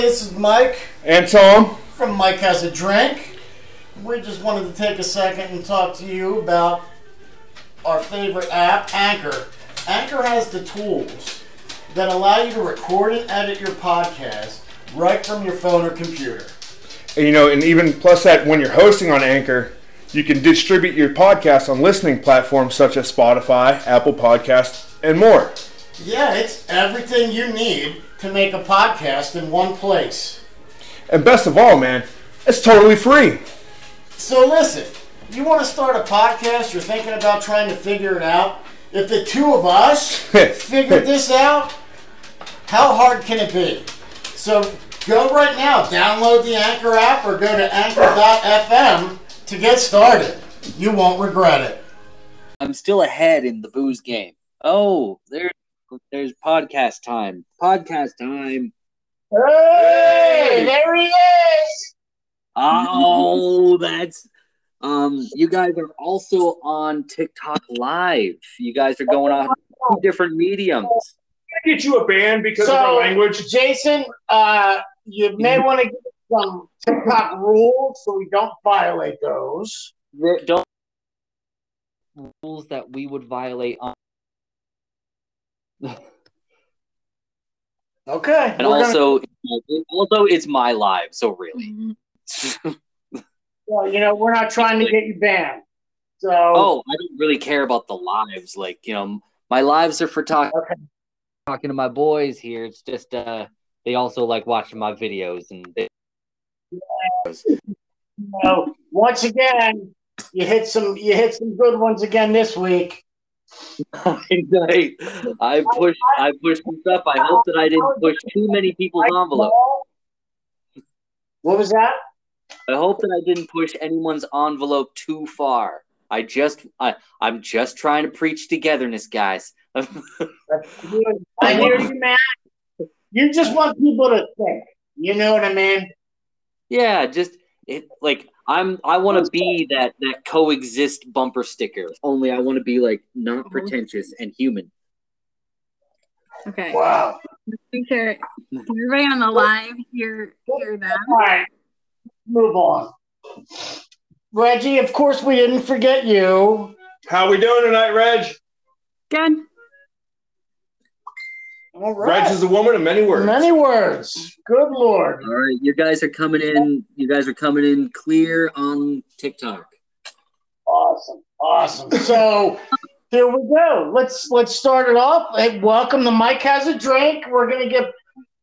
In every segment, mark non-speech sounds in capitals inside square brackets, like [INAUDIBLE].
Hey, this is Mike And Tom, from Mike Has a Drink. We just wanted to take a second and talk to you about our favorite app, Anchor. Anchor has the tools that allow you to record and edit your podcast right from your phone or computer. and you know, and even plus that when you're hosting on Anchor, you can distribute your podcast on listening platforms such as Spotify, Apple Podcasts, and more. Yeah, it's everything you need to make a podcast in one place. And best of all, man, it's totally free. So listen, you want to start a podcast, you're thinking about trying to figure it out. If the two of us [LAUGHS] figured this out, how hard can it be? So go right now, download the Anchor app or go to anchor.fm to get started. You won't regret it. I'm still ahead in the booze game. Oh, there, there's podcast time. Podcast time. Hey, there he is. Oh, that's um. You guys are also on TikTok Live. You guys are going on two different mediums. I get you a ban because So- of our language. Jason, uh, you may want to get some TikTok rules so we don't violate those. Don't rules that we would violate on. [LAUGHS] Okay. And we're gonna- also, also, it's my live. So really. well, you know, we're not trying to get you banned. So Oh, I don't really care about the lives. Like, you know, my lives are for talking Okay. talking to my boys here. It's just uh they also like watching my videos and they, [LAUGHS] So once again, you hit some you hit some good ones again this week. I, I pushed I pushed some stuff. I hope that I didn't push too many people's envelope. What was that? I hope that I didn't push anyone's envelope too far. I just I I'm just trying to preach togetherness, guys. I hear you, man. You just want people to think. You know what I mean? yeah, just it like I'm I want to be that that coexist bumper sticker. Only I want to be like not uh-huh. pretentious and human. Okay. Wow. Make sure everybody on the live hear hear them. All right. Move on. Reggie, of course we didn't forget you. How we doing tonight, Reg? Good. All right. Reg is a woman of many words. Many words. Good lord. All right, you guys are coming in. You guys are coming in clear on TikTok. Awesome, awesome. So here we go. Let's let's start it off. Hey, welcome to Mike has a drink. We're gonna get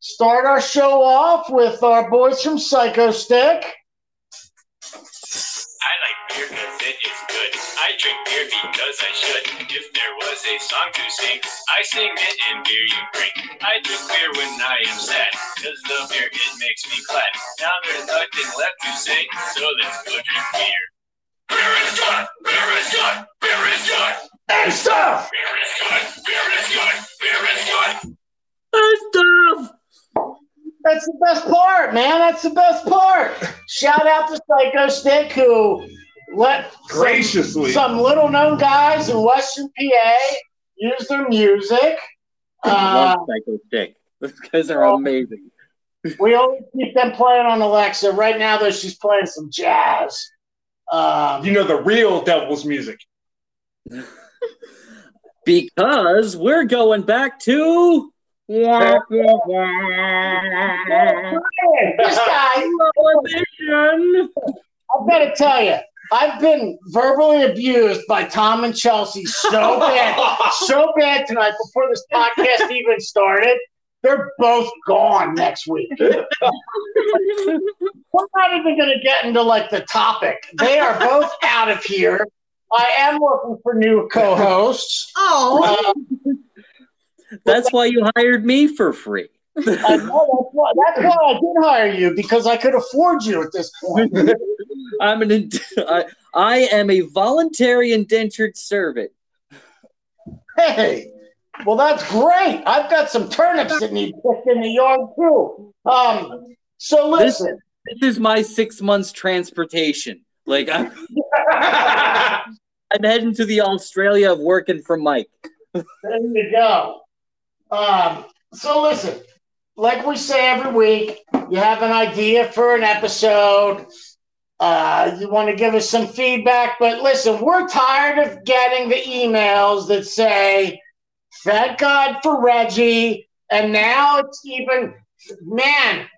start our show off with our boys from Psychostick. I like beer because it is good. I drink beer because I should. If there was a song to sing, I sing it in beer you drink. I drink beer when I am sad, because the beer it makes me glad. Now there's nothing left to say, so let's go drink beer. Beer is good! Beer is good! Beer is good! Hey, stuff. Beer is good! Beer is good! Beer is good! Stuff. That's the best part, man. That's the best part. Shout out to Psychostick who let some- Graciously. some little known guys in Western PA use their music. I Uh, love Psychostick. Those guys are amazing. we always keep them playing on Alexa. Right now, though, she's playing some jazz. Um, You know the real devil's music. [LAUGHS] Because we're going back to this [LAUGHS] guy, Prohibition. I've got to tell you, I've been verbally abused by Tom and Chelsea so bad, [LAUGHS] so bad tonight before this podcast even started. They're both gone next week. [LAUGHS] We're not even going to get into like the topic. They are both out of here. I am looking for new co-hosts. Oh, Uh, That's why you hired me for free. I know that's why, that's why I did hire you because I could afford you at this point. [LAUGHS] I'm an ind- [LAUGHS] I, I am a voluntary indentured servant. Hey, well, that's great. I've got some turnips that need picked in the yard too. Um, so This- listen, This is my six months transportation. Like I'm, [LAUGHS] I'm heading to the Australia of working for Mike. there you go. Um, so listen, like we say every week, you have an idea for an episode. Uh, you want to give us some feedback, but listen, we're tired of getting the emails that say, "Thank God for Reggie," and now it's even, man,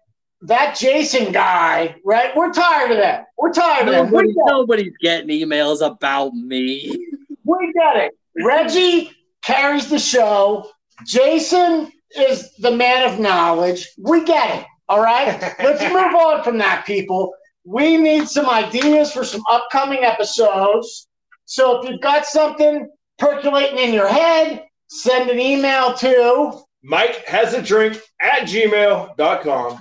that Jason guy, right? We're tired of that. We're tired of that. Nobody, nobody's getting emails about me. we get it. Reggie carries the show. Jason is the man of knowledge. We get it. All right. [LAUGHS] Let's move on from that, people. We need some ideas for some upcoming episodes. So if you've got something percolating in your head, send an email to, Mike has a drink at gmail.com.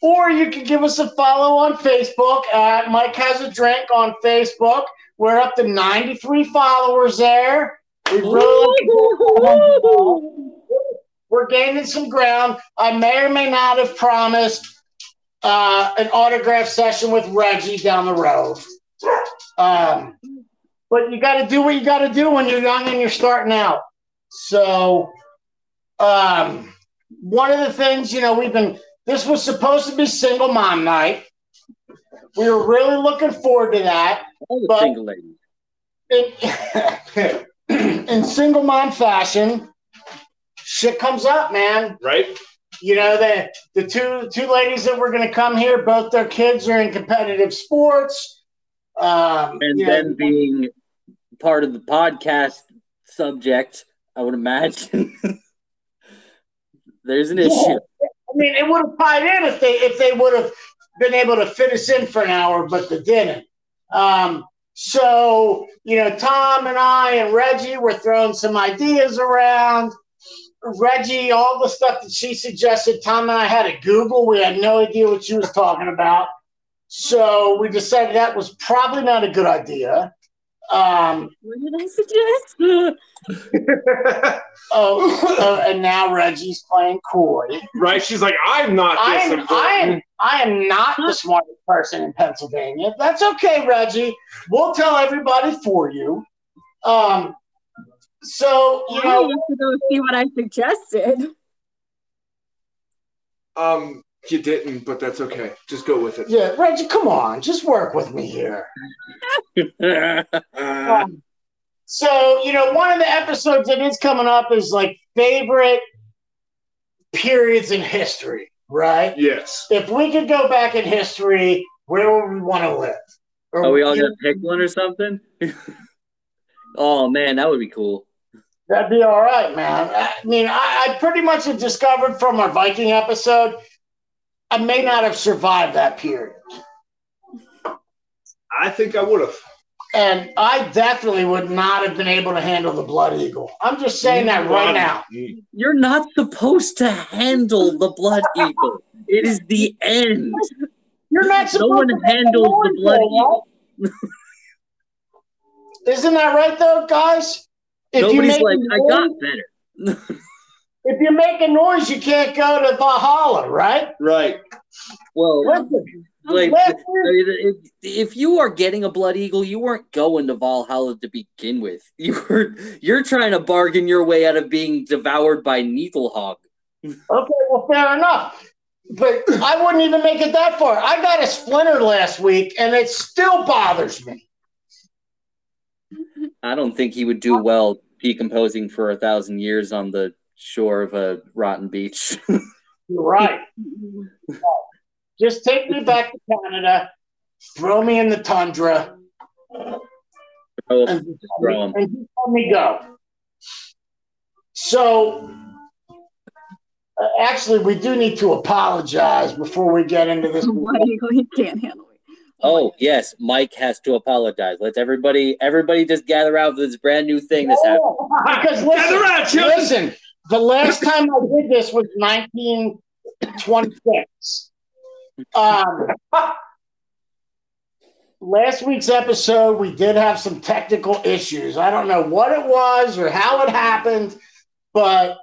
or you can give us a follow on Facebook at Mike Has a Drink on Facebook. We're up to 93 followers there. We really [LAUGHS] we're gaining some ground. I may or may not have promised uh, an autograph session with Reggie down the road. Um, but you got to do what you got to do when you're young and you're starting out. So, um, one of the things, you know, we've been, this was supposed to be single mom night. We were really looking forward to that All the But- single ladies. [LAUGHS] in, [CLEARS THROAT] in single mom fashion, shit comes up, man. Right? You know, the the two two ladies that were going to come here, both their kids are in competitive sports. Um, And you know, then being part of the podcast subject, I would imagine [LAUGHS] there's an Yeah. issue. I mean, it would have tied in if they if they would have been able to fit us in for an hour, but they didn't. Um, so you know, Tom and I and Reggie were throwing some ideas around. Reggie, all the stuff that she suggested, Tom and I had to Google. We had no idea what she was talking about. So we decided that was probably not a good idea. Um, What did I suggest? [LAUGHS] oh, uh, and now Reggie's playing coy. right? She's like, I'm not I this am, important. I am, not the smartest person in Pennsylvania. That's okay, Reggie. We'll tell everybody for you. Um, so you I know, have to go see what I suggested. Um, you didn't, but that's okay. Just go with it. yeah, Reggie, come on, just work with me here. [LAUGHS] Um, so you know, one of the episodes that is coming up is like favorite periods in history, right? yes. If we could go back in history, where would we want to live? Or, Are we all gonna pick one or something? [LAUGHS] oh man, that would be cool. That'd be all right, man. I mean, I, I pretty much have discovered from our Viking episode, I may not have survived that period. I think I would have. And I definitely would not have been able to handle the Blood Eagle. I'm just saying that right now. You're not supposed to handle the blood [LAUGHS] eagle. It is the end. You're not No one to make handles the blood eagle. [LAUGHS] Isn't that right, though, guys? If you Nobody's make like, a I noise- got better. [LAUGHS] If you make a noise, you can't go to Valhalla, right? Right. well, Listen, like, last I mean, if, if you are getting a blood eagle, you weren't going to Valhalla to begin with. [LAUGHS] You were you're trying to bargain your way out of being devoured by Nidhogg. Okay, well, fair enough. But I wouldn't even make it that far. I got a splinter last week, and it still bothers me. I don't think he would do well decomposing for a thousand years on the shore of a rotten beach. [LAUGHS] You're right. [LAUGHS] Just take me back to Canada, throw me in the tundra, Oh, and, throw 'em. and just let me go. So, uh, actually, we do need to apologize before we get into this. [LAUGHS] Blood eagle, can't handle it. Oh yes, Mike has to apologize. Let's everybody everybody just gather out for this brand new thing that's happening. [LAUGHS] Because Gather listen, around, children. listen, the last time I did this was 1926. Um, last week's episode, we did have some technical issues. I don't know what it was or how it happened, but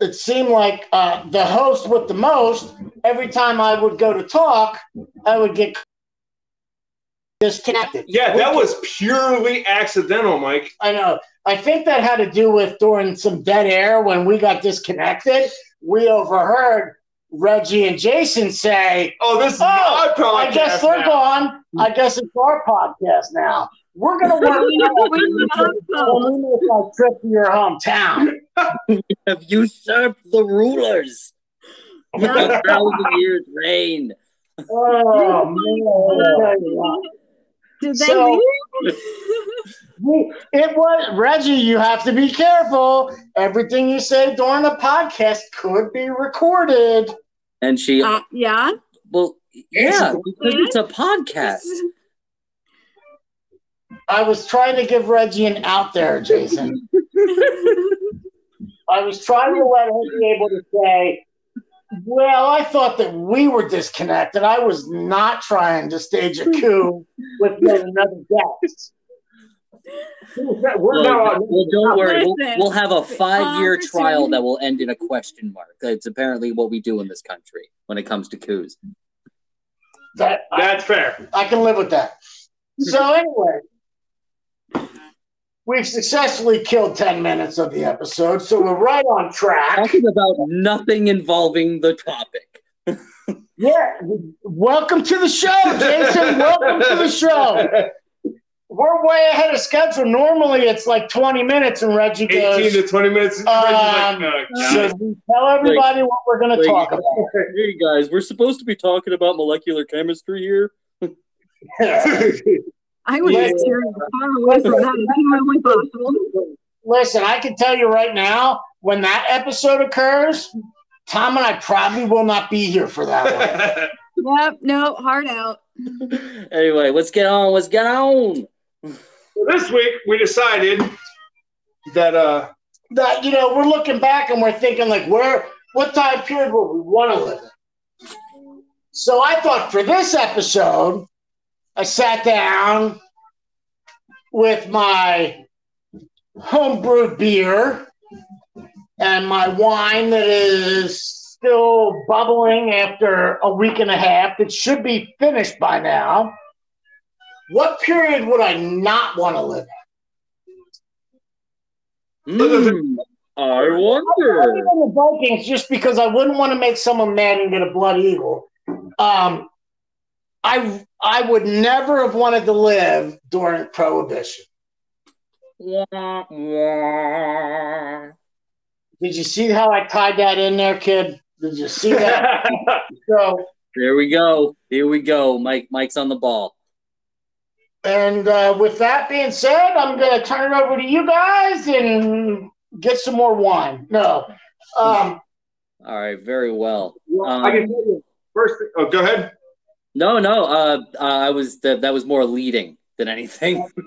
it seemed like uh, the host with the most, every time I would go to talk, I would get disconnected. Yeah, that was purely accidental, Mike. I know. I think that had to do with during some dead air when we got disconnected. we overheard Reggie and Jason say, Oh, this is "Oh, my podcast. I guess they're now. gone. I guess it's our podcast now. We're gonna work out We hope when we make our trip to your hometown." [LAUGHS] Have usurped the rulers. Yeah. A thousand years reign. Oh [LAUGHS] man! I'll tell you what. Did they So- leave? [LAUGHS] It was Reggie. You have to be careful. Everything you say during the podcast could be recorded. And she, Uh, yeah. well, yeah, because it's a podcast. [LAUGHS] I was trying to give Reggie an out there, Jason. [LAUGHS] I was trying to let her be able to say, "Well, I thought that we were disconnected. I was not trying to stage a coup with yet another guest." We're well, now, well, don't worry. We'll, we'll have a five-year trial that will end in a question mark. It's apparently what we do in this country when it comes to coups. That I, That's fair. I can live with that. So anyway, we've successfully killed ten minutes of the episode, so we're right on track. Talking about nothing involving the topic. Yeah, welcome to the show, Jason. welcome to the show. We're way ahead of schedule. Normally, it's like 20 minutes, and Reggie 18 goes, to 20 minutes. Um, Reggie's like, Should we tell everybody what we're going to talk about? Hey guys, we're supposed to be talking about molecular chemistry here. [LAUGHS] I was Yeah. steering far away from that as humanly possible. Listen, I can tell you right now, when that episode occurs, Tom and I probably will not be here for that one. [LAUGHS] Yep. No. Hard out. [LAUGHS] Anyway, let's get on. Let's get on. this week, we decided that uh, that you know, we're looking back and we're thinking like, where, what time period would we want to live in? So I thought for this episode, I sat down with my homebrewed beer and my wine that is still bubbling after a week and a half. It should be finished by now. What period would I not want to live in? Hmm, I wonder. than the Vikings, just because I wouldn't want to make someone mad and get a blood eagle. Um, I I would never have wanted to live during Prohibition. Wah, wah. Did you see how I tied that in there, kid? Did you see that? [LAUGHS] so, There we go. Here we go. Mike. Mike's on the ball. and uh, with that being said, I'm gonna turn it over to you guys and get some more wine. No, um, All right. Very well. well, I can tell you first. Oh, go ahead. No, no. Uh, uh I was that that was more leading than anything. [LAUGHS]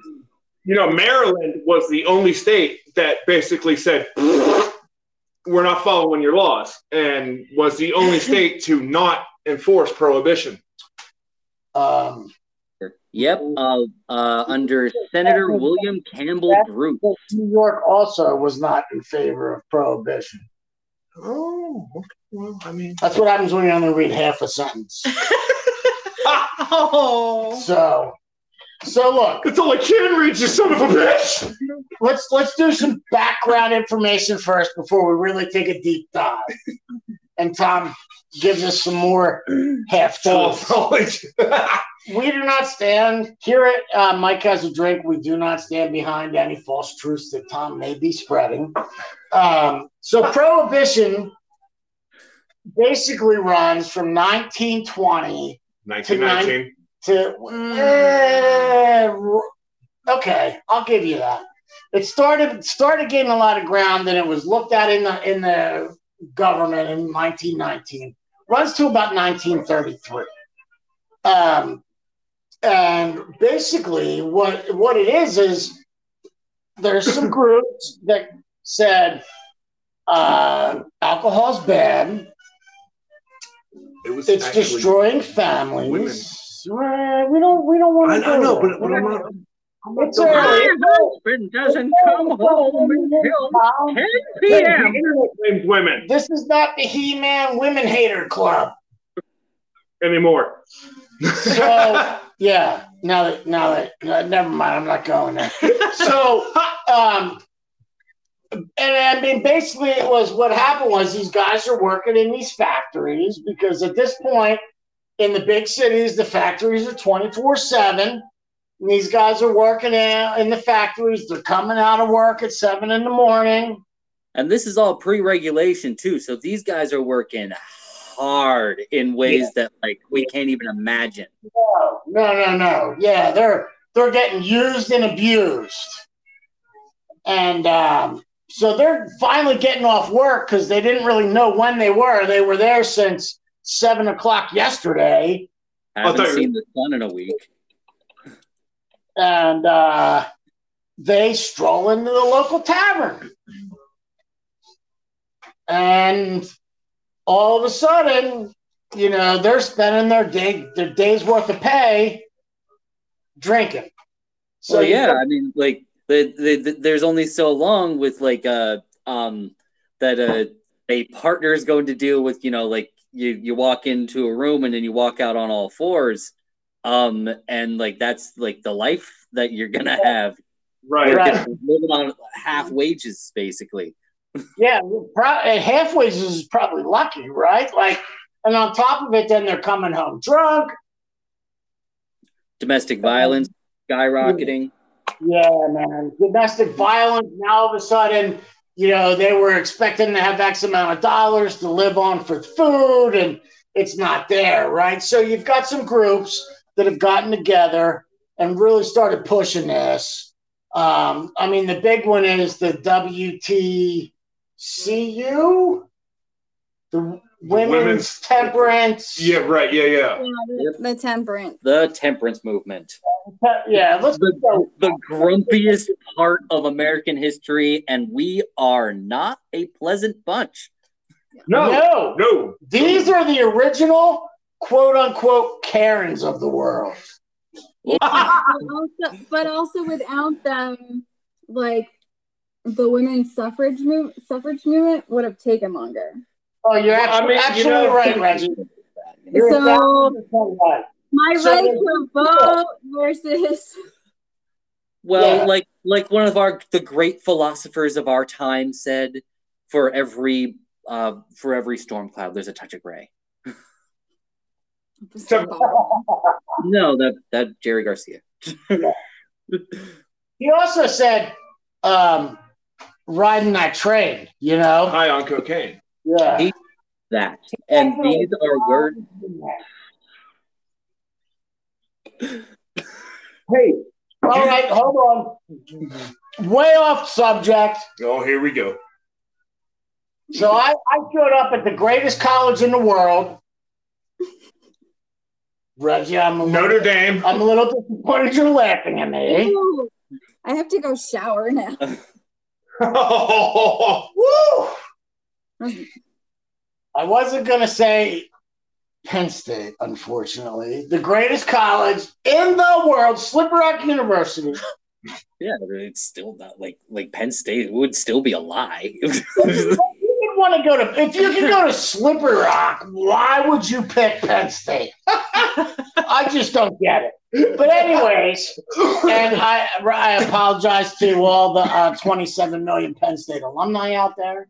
You know, Maryland was the only state that basically said, we're not following your laws, and was the only [LAUGHS] state to not enforce prohibition. um, Yep. Uh, uh, under Senator William Campbell Bruce. New York also was not in favor of Prohibition. Oh, okay. well, I mean, That's what happens when you only read half a sentence. [LAUGHS] oh, So, so look, it's all I can read, you son of a bitch. let's let's do some background information first before we really take a deep dive. And Tom gives us some more half truths. knowledge. [LAUGHS] We do not stand here at uh, Mike has a drink. We do not stand behind any false truths that Tom may be spreading. Um, so prohibition basically runs from 1920 1919. to eh, okay, I'll give you that. It started started getting a lot of ground, and it was looked at in the in the government in 1919. Runs to about 1933. Um, and basically, what what it is is there's some [LAUGHS] groups that said uh, alcohol's bad. It was It's destroying families. Uh, We don't. We don't want I, to. I know, but, but I'm not. I'm not It's going. My husband doesn't come home until 10 p.m. internet women This is not the He-Man Women Hater Club. anymore. So yeah, now that now that uh, never mind, I'm not going there. So [LAUGHS] um, and I mean, basically, it was what happened was these guys are working in these factories because at this point in the big cities, the factories are 24 7. These guys are working in, in the factories. They're coming out of work at seven in the morning. And this is all pre-regulation too. So these guys are working hard in ways that like we can't even imagine. No, no, no, no. Yeah, they're they're getting used and abused, and um, so they're finally getting off work because they didn't really know when they were. They were there since seven o'clock yesterday, I haven't thought you- seen the sun in a week. and uh, they stroll into the local tavern, and all of a sudden, you know, they're spending their day their day's worth of pay drinking. So you yeah, I mean, like the, the, the there's only so long with like uh um that uh, a partner is going to deal with. You know, like you you walk into a room and then you walk out on all fours, um, and like that's like the life that you're gonna have. Right. Right. Living on half wages, basically. Yeah, pro- half wages is probably lucky, right? Like, and on top of it, then they're coming home drunk. Domestic violence skyrocketing. Yeah, man, domestic violence. Now all of a sudden, you know, they were expecting to have X amount of dollars to live on for food, and it's not there, right? So you've got some groups that have gotten together and really started pushing this. Um, I mean, the big one is the WTCU, the Women's, Women's- Temperance. Yeah, right. Yeah, yeah. Yeah, the, the temperance. The temperance movement. yeah. Let's The, go. the grumpiest part of American history, and we are not a pleasant bunch. No, No. no. These are the original quote unquote Karens of the world. Yeah, [LAUGHS] but also, but also without them, like the women's suffrage move, suffrage movement would have taken longer. Oh, you're Well, I absolutely, mean, you know- right, [LAUGHS] Reggie. You're So- right. My So- right to vote versus Well, Yeah. like like one of our the great philosophers of our time said, for every uh, for every storm cloud, there's a touch of gray. [LAUGHS] No, that that Jerry Garcia. [LAUGHS] He also said, um, riding that train, you know? High on cocaine. Yeah. He- That and these are words. Hey. All right, hold on. Way off subject. Oh, here we go. So I, I showed up at the greatest college in the world. Reggie, I'm a little, Notre Dame. I'm a little disappointed you're laughing at me. Ooh, I have to go shower now. [LAUGHS] Woo! I wasn't going to say Penn State, unfortunately. The greatest college in the world, Slippery Rock University. [LAUGHS] Yeah, but it's still not like like Penn State would still be a lie. [LAUGHS] if you want to go to, if you can go to Slippery Rock, why would you pick Penn State? [LAUGHS] I just don't get it. But anyways, and I I apologize to all the uh, 27 million Penn State alumni out there.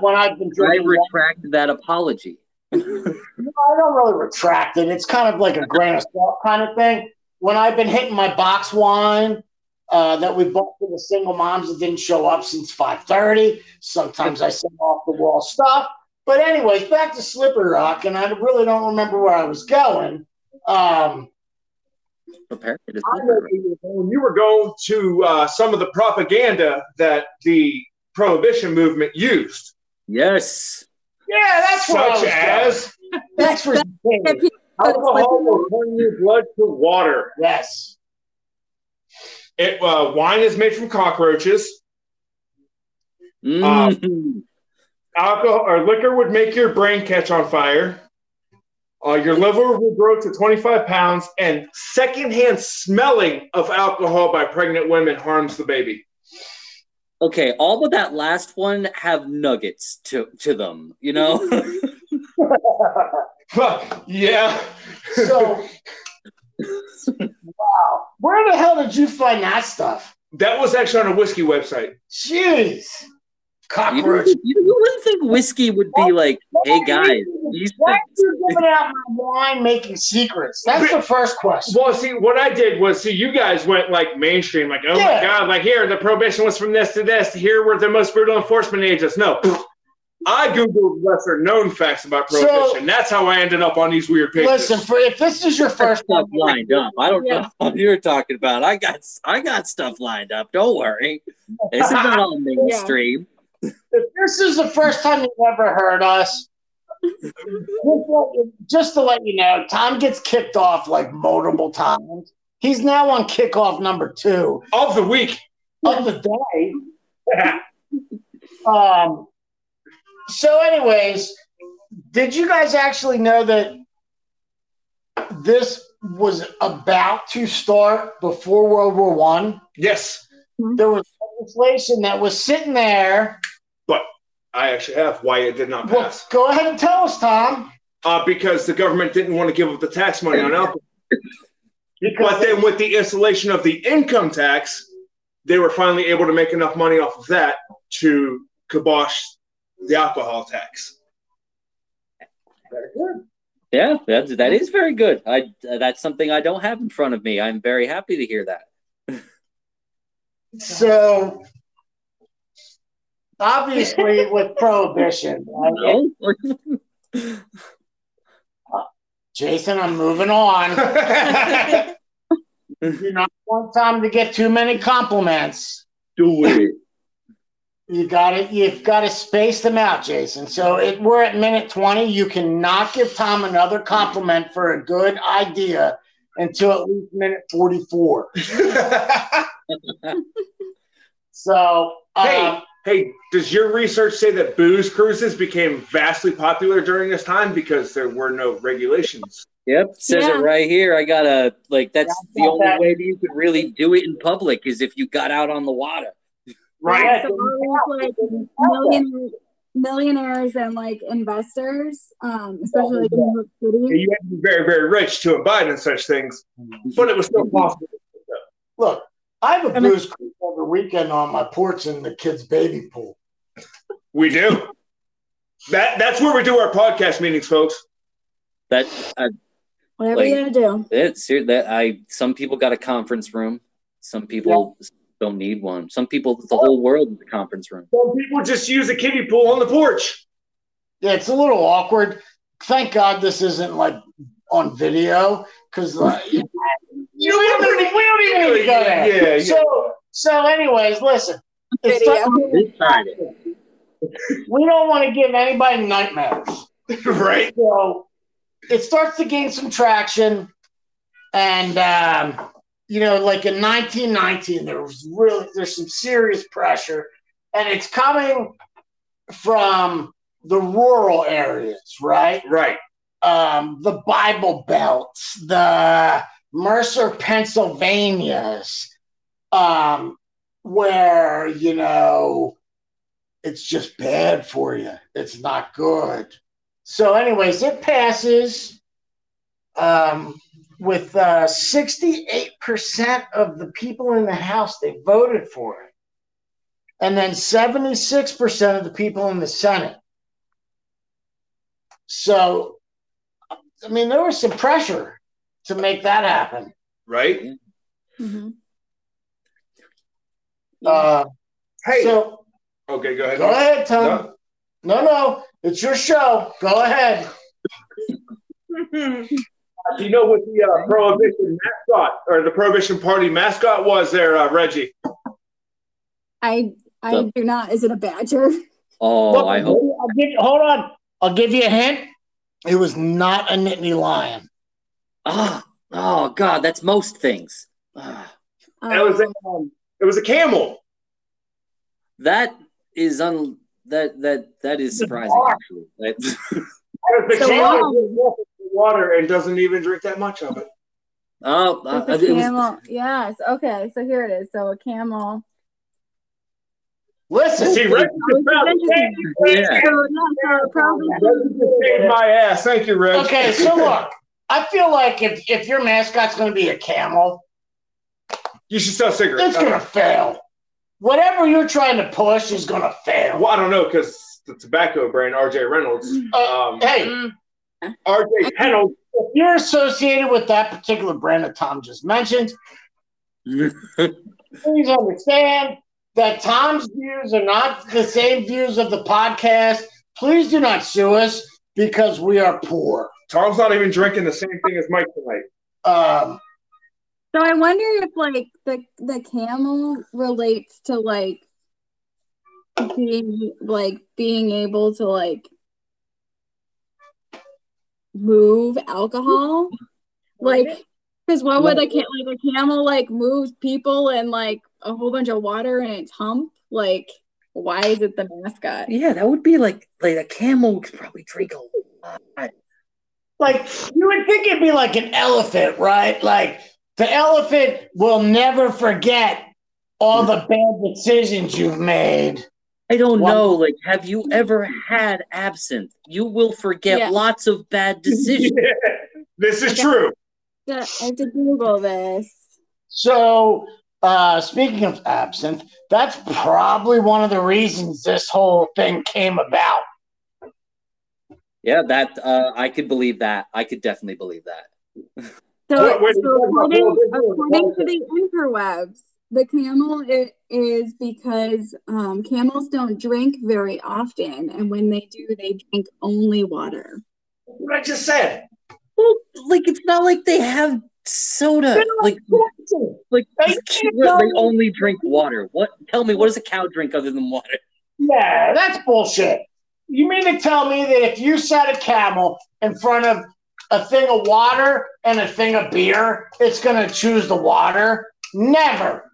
When, I, I've been drinking, I retract that apology. I don't really retract it. It's kind of like a grain of salt kind of thing. When I've been hitting my box wine uh, that we bought for the single moms that didn't show up since 5:30, sometimes I send off the wall stuff. But anyways, back to Slippery Rock, and I really don't remember where I was going. Um, Apparently, it's I know you were going- you were going to uh, some of the propaganda that the prohibition movement used, yes. yeah, that's where I was such as Thanks for That alcohol will turn your blood to water. yes. It uh, wine is made from cockroaches. Mhm. Alcohol or liquor would make your brain catch on fire. Uh, your liver will grow to 25 pounds, and secondhand smelling of alcohol by pregnant women harms the baby. Okay, all but that last one have nuggets to to them. You know. [LAUGHS] yeah. So, [LAUGHS] wow, where the hell did you find that stuff? That was actually on a whiskey website. Jeez. You, Cockroach. wouldn't- you wouldn't think whiskey would be like, hey guys, these Why are you [LAUGHS] giving out my wine making secrets? That's the first question. Well, see, what I did was, see, you guys went like mainstream, like, oh Yeah. my god, like here the prohibition was from this to this. Here were the most brutal enforcement agents. No, I googled lesser known facts about So- prohibition. That's how I ended up on these weird pages. Listen, for if this is your first time, stuff lined up. I don't Yeah. know what you're talking about. I got I got stuff lined up. Don't worry. This is not all [LAUGHS] mainstream. If this is the first time you've ever heard us, just, let you- just to let you know, Tom gets kicked off like multiple times. He's now on kickoff number two of the week. of the day. [LAUGHS] Um. So, anyways, did you guys actually know that this was about to start before World War One? yes, There was legislation that was sitting there. I actually have why it did not Well, pass. go ahead and tell us, Tom. Uh, because the government didn't want to give up the tax money on alcohol. [LAUGHS] But then, with the installation of the income tax, they were finally able to make enough money off of that to kibosh the alcohol tax. Very good. Yeah, that's, that is very good. I that's something I don't have in front of me. I'm very happy to hear that. so obviously [LAUGHS] with prohibition, right? No? Jason, I'm moving on. [LAUGHS] you not want time to get too many compliments. Do it. You got to You've got to space them out, Jason. So it, we're at minute twenty. You cannot give Tom another compliment for a good idea until at least minute forty-four. [LAUGHS] So um, hey, hey, does your research say that booze cruises became vastly popular during this time because there were no regulations? Yep, says Yeah. it right here. I gotta like that's the only that- way that you could really do it in public is if you got out on the water. right. So all these, like millionaires, millionaires and like investors, um, especially like in New York City. You had to be very, very rich to abide in such things, but it was still possible. Look, I have a mean- booze cruise every weekend on my porch in the kids' baby pool. We do. That that's where we do our podcast meetings, folks. That I, Whatever Like- you gotta do. it's that I some people got a conference room, some people don't need one. Some people the whole world is a conference room. Some people just use a kiddie pool on the porch. Yeah, it's a little awkward. Thank God this isn't like on video because uh, you we don't even, we don't even need to go there. Yeah, yeah. So so, anyways, listen. It's Video. not- we don't want to give anybody nightmares. [LAUGHS] right? So it starts to gain some traction, and um, you know, like in 1919, there was really there's some serious pressure, and it's coming from the rural areas, right? Right. um, the Bible Belts, the Mercer, Pennsylvanias, um, where, you know, it's just bad for you. It's not good. So, anyways, it passes um, with uh, 68% of the people in the House, they voted for it. And then 76% of the people in the Senate. So, I mean, there was some pressure to make that happen. Right. Mhm. Uh, Hey. So, okay, go ahead. go ahead, Tom. No. No, no, it's your show. Go ahead. Do [LAUGHS] you know what the uh, prohibition mascot or the prohibition party mascot was there, uh, Reggie? I I So- do not. Is it a badger? Oh, Look, I hope I'll give hold on. I'll give you a hint. It was not a Nittany lion. Ah, oh God, that's most things. Ah, It was a, um, it was a camel. that is un that that that is surprising actually. That's, [LAUGHS] The So camel long. walks in water and doesn't even drink that much of it. oh, uh, It's a it was- camel. Yes. Okay. So here it is. So a camel. Listen, See, Reggie Oh, just found- it's interesting. yeah. So, yeah, so probably Reggie just saved my ass. Thank you, Reg. okay, so look, I feel like if, if your mascot's going to be a camel, You should sell cigarettes. It's gonna fail. Whatever you're trying to push is gonna fail. Well, I don't know because the tobacco brand RJ Reynolds. Uh, Um, Hey, RJ Reynolds. if you're associated with that particular brand that Tom just mentioned, [LAUGHS] please understand that Tom's views are not the same views of the podcast. Please do not sue us because we are poor. Tom's not even drinking the same thing as Mike tonight. Um, So I wonder if like the the camel relates to like being like being able to like move alcohol. Like because what would a cam like a camel like moves people and like a whole bunch of water in its hump? Like why is it the mascot? yeah, that would be like like a camel could probably drink a lot. Like you would think it'd be like an elephant, right? Like the elephant will never forget all the bad decisions you've made. I don't Wow. know. Like, have you ever had absinthe? You will forget Yeah. lots of bad decisions. [LAUGHS] this is Okay. true. I have to Google this. So, uh, speaking of absinthe, that's probably one of the reasons this whole thing came about. Yeah, that uh, I could believe that. I could definitely believe that. So, Wait, wait, so wait, wait, according, according to the interwebs, the camel i- is because um, camels don't drink very often, and when they do, they drink only water. What I just said. Well, like it's not like they have soda. Like, like They they, they only drink water. What? Tell me, what does a cow drink other than water? Yeah, that's bullshit. You mean to tell me that if you set a camel in front of a thing of water and a thing of beer, it's going to choose the water? Never.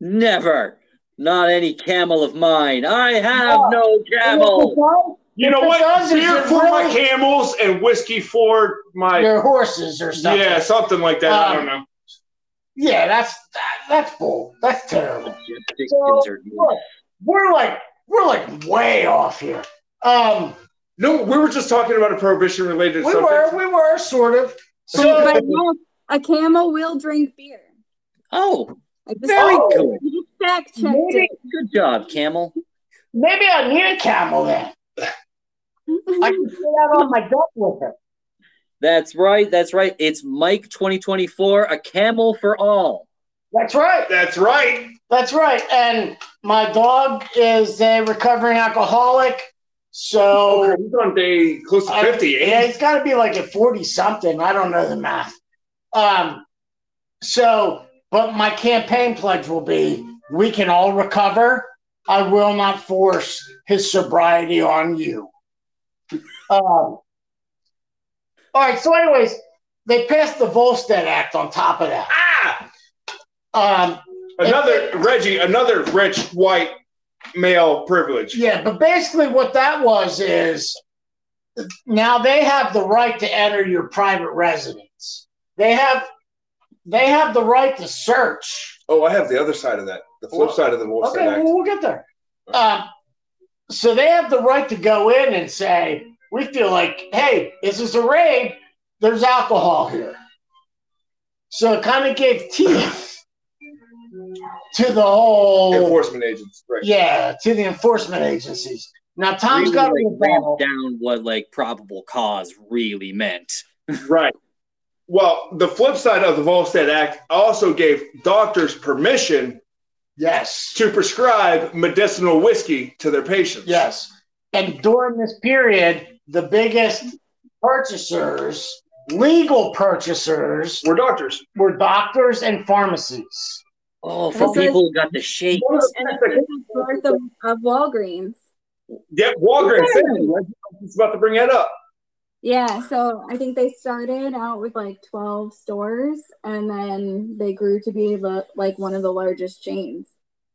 Never. Not any camel of mine. I have no camel. You know what? does, is Beer it for my camels and whiskey for my Your horses or something. yeah, something like that. I Um, don't know. Yeah, that's that, that's bull. That's terrible. Chickens are- Look, we're like we're like way off here. Um, No, we were just talking about a prohibition related we subject. were we were sort of. But, So but no, a camel will drink beer. Oh, very Oh. good. Fact checked Maybe- Good job, camel. maybe I need a camel then. I can [LAUGHS] sit out on my duck with it. That's right. That's right. It's Mike 2024, a camel for all. That's right. That's right. That's right. And my dog is a recovering alcoholic. So Okay, he's on day close to I- fifty. yeah, eh? he's got to be like at 40 something. I don't know the math. Um, so, but my campaign pledge will be we can all recover. I will not force his sobriety on you. Um, all right. So, anyways, they passed the Volstead Act on top of that. Ah, Um, another Reggie, another rich white male privilege. Yeah, but basically what that was is now they have the right to enter your private residence. They have they have the right to search. Oh, I have the other side of that. The flip Well, side of the Volstead Okay, Act. well, we'll get there. Um, so they have the right to go in and say, we feel like, hey, this is a raid. There's alcohol here. So it kind of gave teeth to the whole Enforcement agents. Right. yeah, to the enforcement agencies. Now Tom's Really, got like, a rebuttal. ramped down what like probable cause really meant. [LAUGHS] Right. Well, the flip side of the Volstead Act also gave doctors permission Yes, to prescribe medicinal whiskey to their patients. yes. And during this period, the biggest purchasers, legal purchasers, We're doctors. were doctors and pharmacies. Oh, for This is- people who got the shake. And this is of, of Walgreens. Yep, Walgreens. I was about to bring that up. Yeah, so I think they started out with like 12 stores and then they grew to be the, like one of the largest chains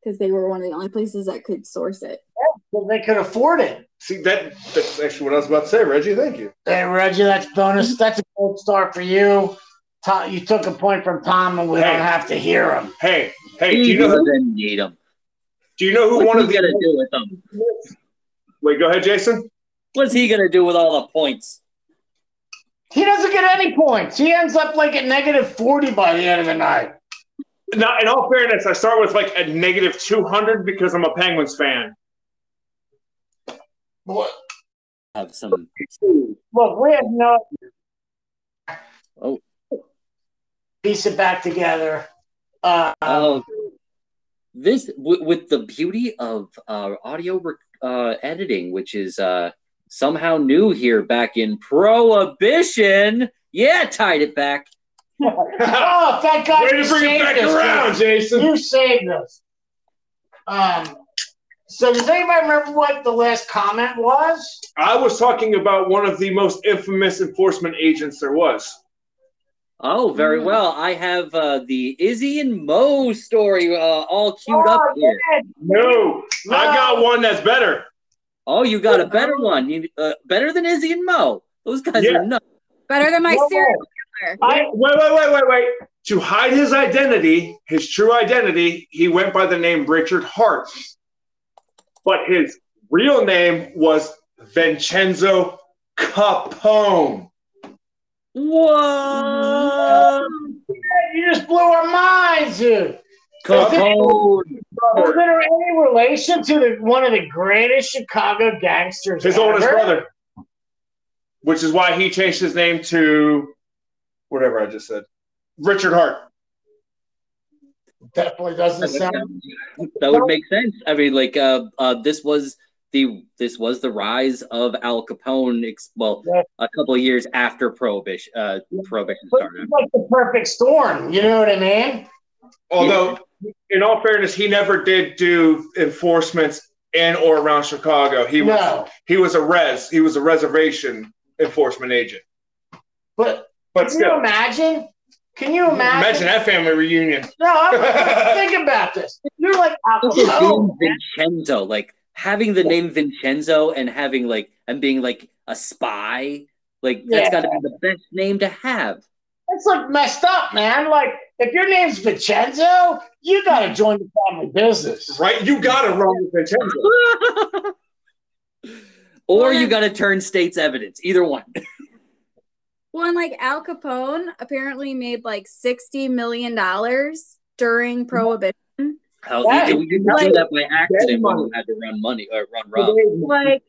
because they were one of the only places that could source it. Well, they could afford it. See that that's actually what I was about to say, Reggie. Thank you. Hey, Reggie, that's bonus. That's a gold star for you. Tom, you took a point from Tom, and we Hey. don't have to hear him. Hey, hey, do you know who, doesn't need them. do you know who What's one he of gonna do with them? Wait, go ahead, Jason. What's he gonna do with all the points? He doesn't get any points. He ends up like at negative 40 by the end of the night. Now, in all fairness, I start with like a negative 200 because I'm a Penguins fan. What? Have some. Look, we have no. Oh. Piece it back together. Uh, Uh, this w- with the beauty of uh, audio rec- uh, editing, which is uh, somehow new here back in Prohibition. Yeah, tied it back. [LAUGHS] oh, thank God Way you to bring it back us, around, dude. Jason. You saved us. Um, so does anybody remember what the last comment was? I was talking about one of the most infamous enforcement agents there was. Oh, very Mm. well. I have uh, the Izzy and Mo story uh, all queued up Oh, here. No, No. I got one that's better. Oh, you got a better one. You, uh, better than Izzy and Mo. Those guys Yeah. are nuts. Better than my No. serial killer. I, Wait, wait, wait, wait, wait. To hide his identity, his true identity, he went by the name Richard Hart. But his real name was Vincenzo Capone. What? you just blew our minds, dude. Capone. Was there any relation to the, one of the greatest Chicago gangsters? His ever? oldest brother. Which is why he changed his name to whatever I just said. Richard Hart. Definitely doesn't sound. that would make sense. I mean, like, uh, uh, this was the this was the rise of Al Capone. Ex- well, Yeah. a couple of years after Prohibition, uh, Prohibition But started. it's like the perfect storm. You know what I mean? Although, in all fairness, he never did do enforcements in or around Chicago. He was No, he was a res. He was a reservation enforcement agent. but But can you imagine? Can you imagine? imagine that family reunion. No, I'm, [LAUGHS] think about this. You're like Al Also, Capone. Vincenzo, like having the name Vincenzo and having like and being like a spy, like that's Yeah. got to be the best name to have. It's like messed up, man. Like if your name's Vincenzo, you gotta join the family business. Right? You gotta run with Vincenzo. [LAUGHS] or you got to turn state's evidence. Either one. [LAUGHS] Well, and like Al Capone apparently made like sixty million dollars during mm-hmm. Prohibition. How Yeah, you, you didn't do that by accident when you had to run money or run rob. Like,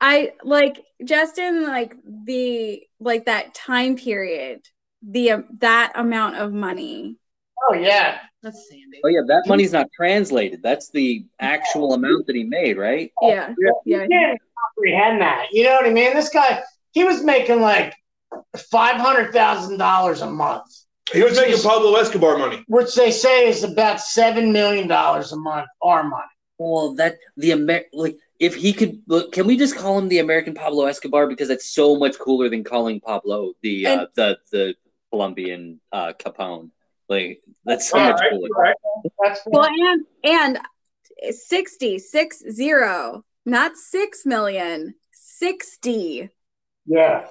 I like just in like the like that time period, the um, that amount of money. Oh yeah. That's Sandy. Oh yeah, that money's not translated. That's the actual amount that he made, right? Yeah, yeah. You can't comprehend that. You know what I mean? This guy, he was making like five hundred thousand dollars a month, He was making Pablo Escobar money. which they say is about seven million dollars a month, our money. Well, that the Amer like if he could look, can we just call him the American Pablo Escobar because that's so much cooler than calling Pablo the uh, the the Colombian uh, Capone. Like that's so much right, cooler. all right. That's Well, and and 60, six zero, not six million, sixty. 60. yeah,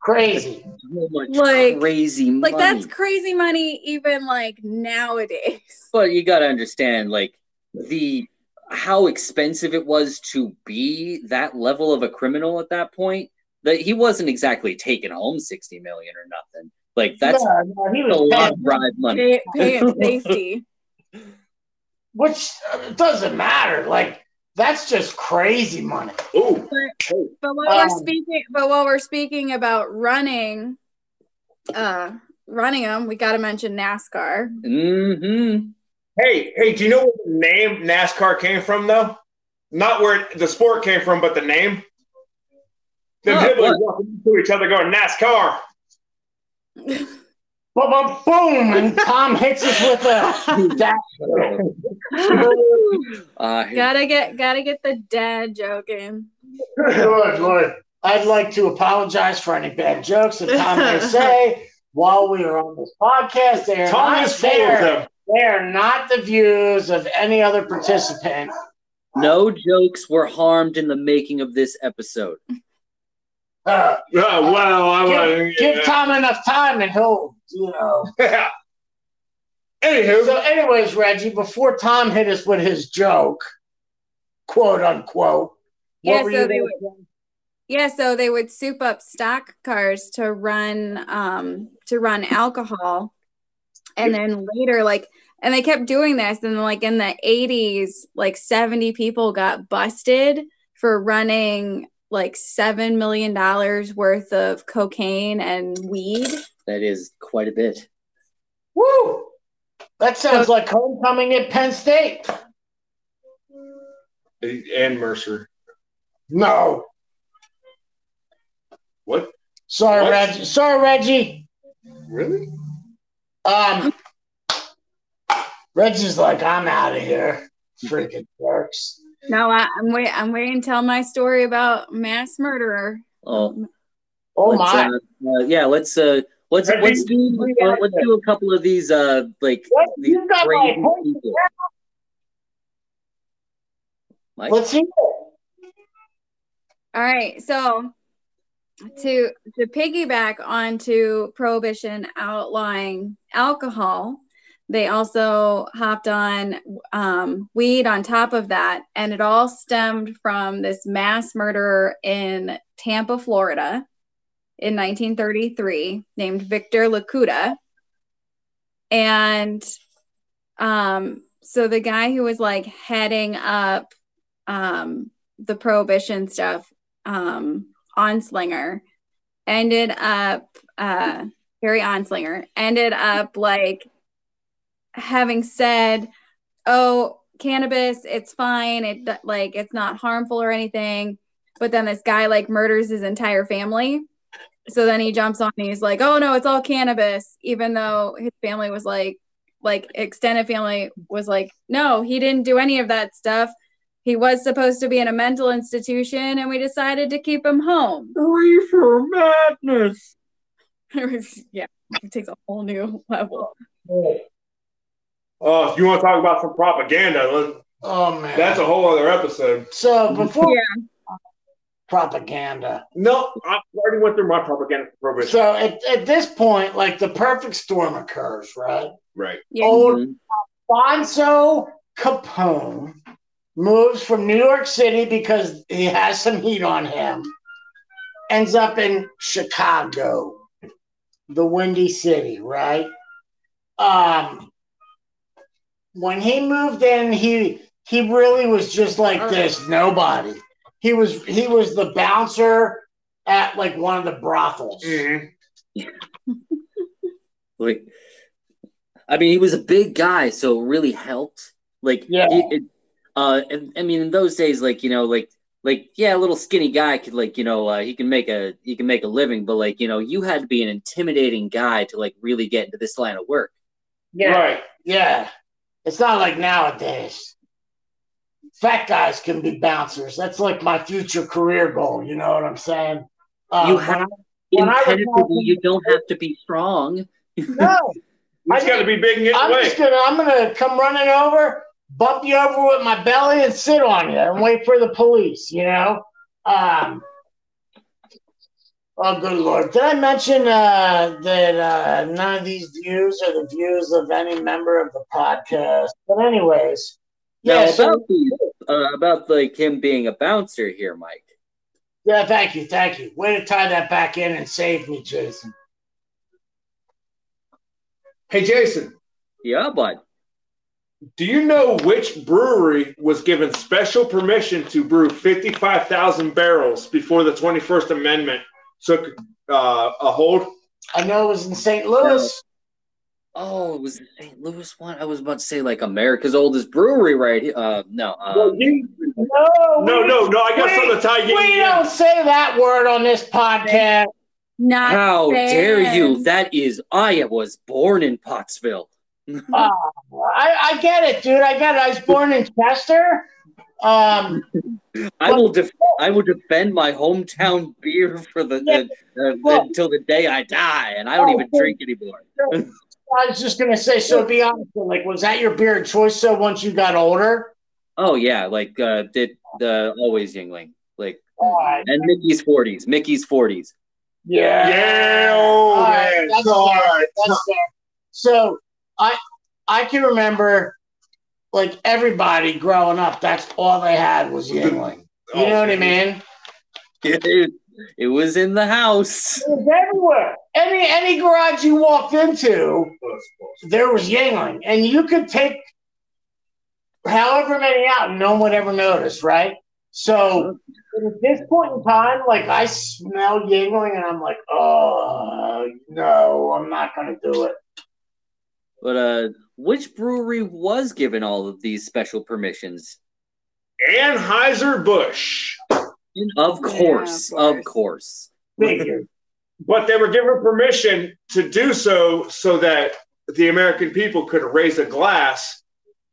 crazy. So much Like- crazy money. Like that's crazy money even like nowadays. [LAUGHS] But you got to understand, like the how expensive it was to be that level of a criminal at that point. That he wasn't exactly taking home sixty million or nothing. Like that's yeah, no, he a lot of bribe money. Pay, pay safety. [LAUGHS] which uh, doesn't matter. Like that's just crazy money. Ooh, But while we're Um, speaking, but while we're speaking about running, uh, running them, we got to mention NASCAR. Mm-hmm. hey, hey, do you know where the name NASCAR came from, though? Not where it- the sport came from, but the name. Them Oh, hippies walking into each other going NASCAR. [LAUGHS] Boom, boom, boom, and Tom hits us with a dash. Uh, gotta get, gotta get the dad joke in. Good Lord. I'd like to apologize for any bad jokes that Tom may say while we are on this podcast. They are Tom not is fair. They are not the views of any other participant. no jokes were harmed in the making of this episode. Uh, Oh, well, I give, was. give Tom enough time and he'll, you know. [LAUGHS] Anywho, So, anyways, Reggie, before Tom hit us with his joke, quote unquote, what Yeah, were so you they gonna would, yeah, so they would soup up stock cars to run, um, to run alcohol, and then later like and they kept doing this and like in the 80s like 70 people got busted for running like 7 million dollars worth of cocaine and weed That is quite a bit. Woo! That sounds like homecoming at Penn State. And Mercer. No. What? Sorry, What? Reggie. Sorry, Reggie. Really? Um, Reggie's like, I'm out of here. Freaking jerks. No I, i'm wait i'm waiting to tell my story about mass murderer Oh, Oh let's, my. uh, uh, yeah, let's uh, let's Have let's you- do uh, let's do a couple of these uh like What? these You got crazy my people. Mike, Let's hear it. All right, so to to piggyback onto prohibition outlawing alcohol, they also hopped on um, weed on top of that, and it all stemmed from this mass murderer in Tampa, Florida, in 1933, named Victor Licata, and um, so the guy who was like heading up um, the prohibition stuff um Anslinger ended up uh Harry Anslinger ended up like having said oh cannabis it's fine. It like it's not harmful or anything but then this guy like murders his entire family. So then he jumps on and he's like oh no it's all cannabis even though his family was like like extended family was like no he didn't do any of that stuff. He was supposed to be in a mental institution and we decided to keep him home. Reefer madness. [LAUGHS] Yeah it takes a whole new level. Oh, if you want to talk about some propaganda, Oh man. that's a whole other episode. so before yeah propaganda. No, I already went through my propaganda for prohibition. So at, at this point, like the perfect storm occurs, right? Right. yeah Old Mhm. Bonzo Capone moves from New York City because he has some heat on him, ends up in Chicago, the Windy City, right? Um, when he moved in, he he really was just like this, nobody. He was he was the bouncer at like one of the brothels. Mhm. [LAUGHS] Like, I mean, he was a big guy, so it really helped. Like, Yeah. he- it, uh, and, I mean, in those days, like you know, like like yeah, a little skinny guy could like you know, uh, he can make a he can make a living, but like you know, you had to be an intimidating guy to like really get into this line of work. Yeah. Right. Yeah. It's not like nowadays. Fat guys can be bouncers. That's like my future career goal. You know what I'm saying? Uh, You when have- I- When I was you don't have to be strong. no, [LAUGHS] You just got to be big and I'm away. just gonna I'm gonna come running over, bump you over with my belly, and sit on you and wait for the police. You know. Um, oh, good lord! Did I mention uh, that uh, none of these views are the views of any member of the podcast? But anyways, Now yeah. so- about these, uh, about like him being a bouncer here, Mike. Yeah, thank you, thank you. Way to tie that back in and save me, Jason. Hey, Jason, Yeah, bud. do you know which brewery was given special permission to brew 55,000 barrels before the 21st Amendment took uh, a hold? I know it was in St. Louis. Oh, it was the St. Louis one. I was about to say like America's oldest brewery, right? Uh, no. Well, Um, you- No, no, no, no. I got we- something to tie you We in. don't say that word on this podcast. not how dare you? That is, I was born in Pottsville. I, I get it, dude. I get it. I was born in Chester. Um, I will def- I will defend my hometown beer for the, the uh, Well- until the day I die, and I don't even drink anymore. I was just gonna say. So, be honest. Like, was that your beer of choice? So, once you got older, Oh yeah, like uh, did the always Yuengling, like all right. and Mickey's forties, Mickey's forties. Yeah. Yeah, oh, All right, that's All fair. right. That's fair. So I I can remember like everybody growing up, that's all they had was Yuengling. You know what I mean? [LAUGHS] Dude, It was in the house. It was everywhere. Any any garage you walked into, there was Yuengling, and you could take however many out, and no one would ever notice, right? So at this point in time, like I smell Yuengling, and I'm like, oh no, I'm not gonna do it. But uh, which brewery was given all of these special permissions? Anheuser Busch, Of course, of of course. you. but they were given permission to do so so that the American people could raise a glass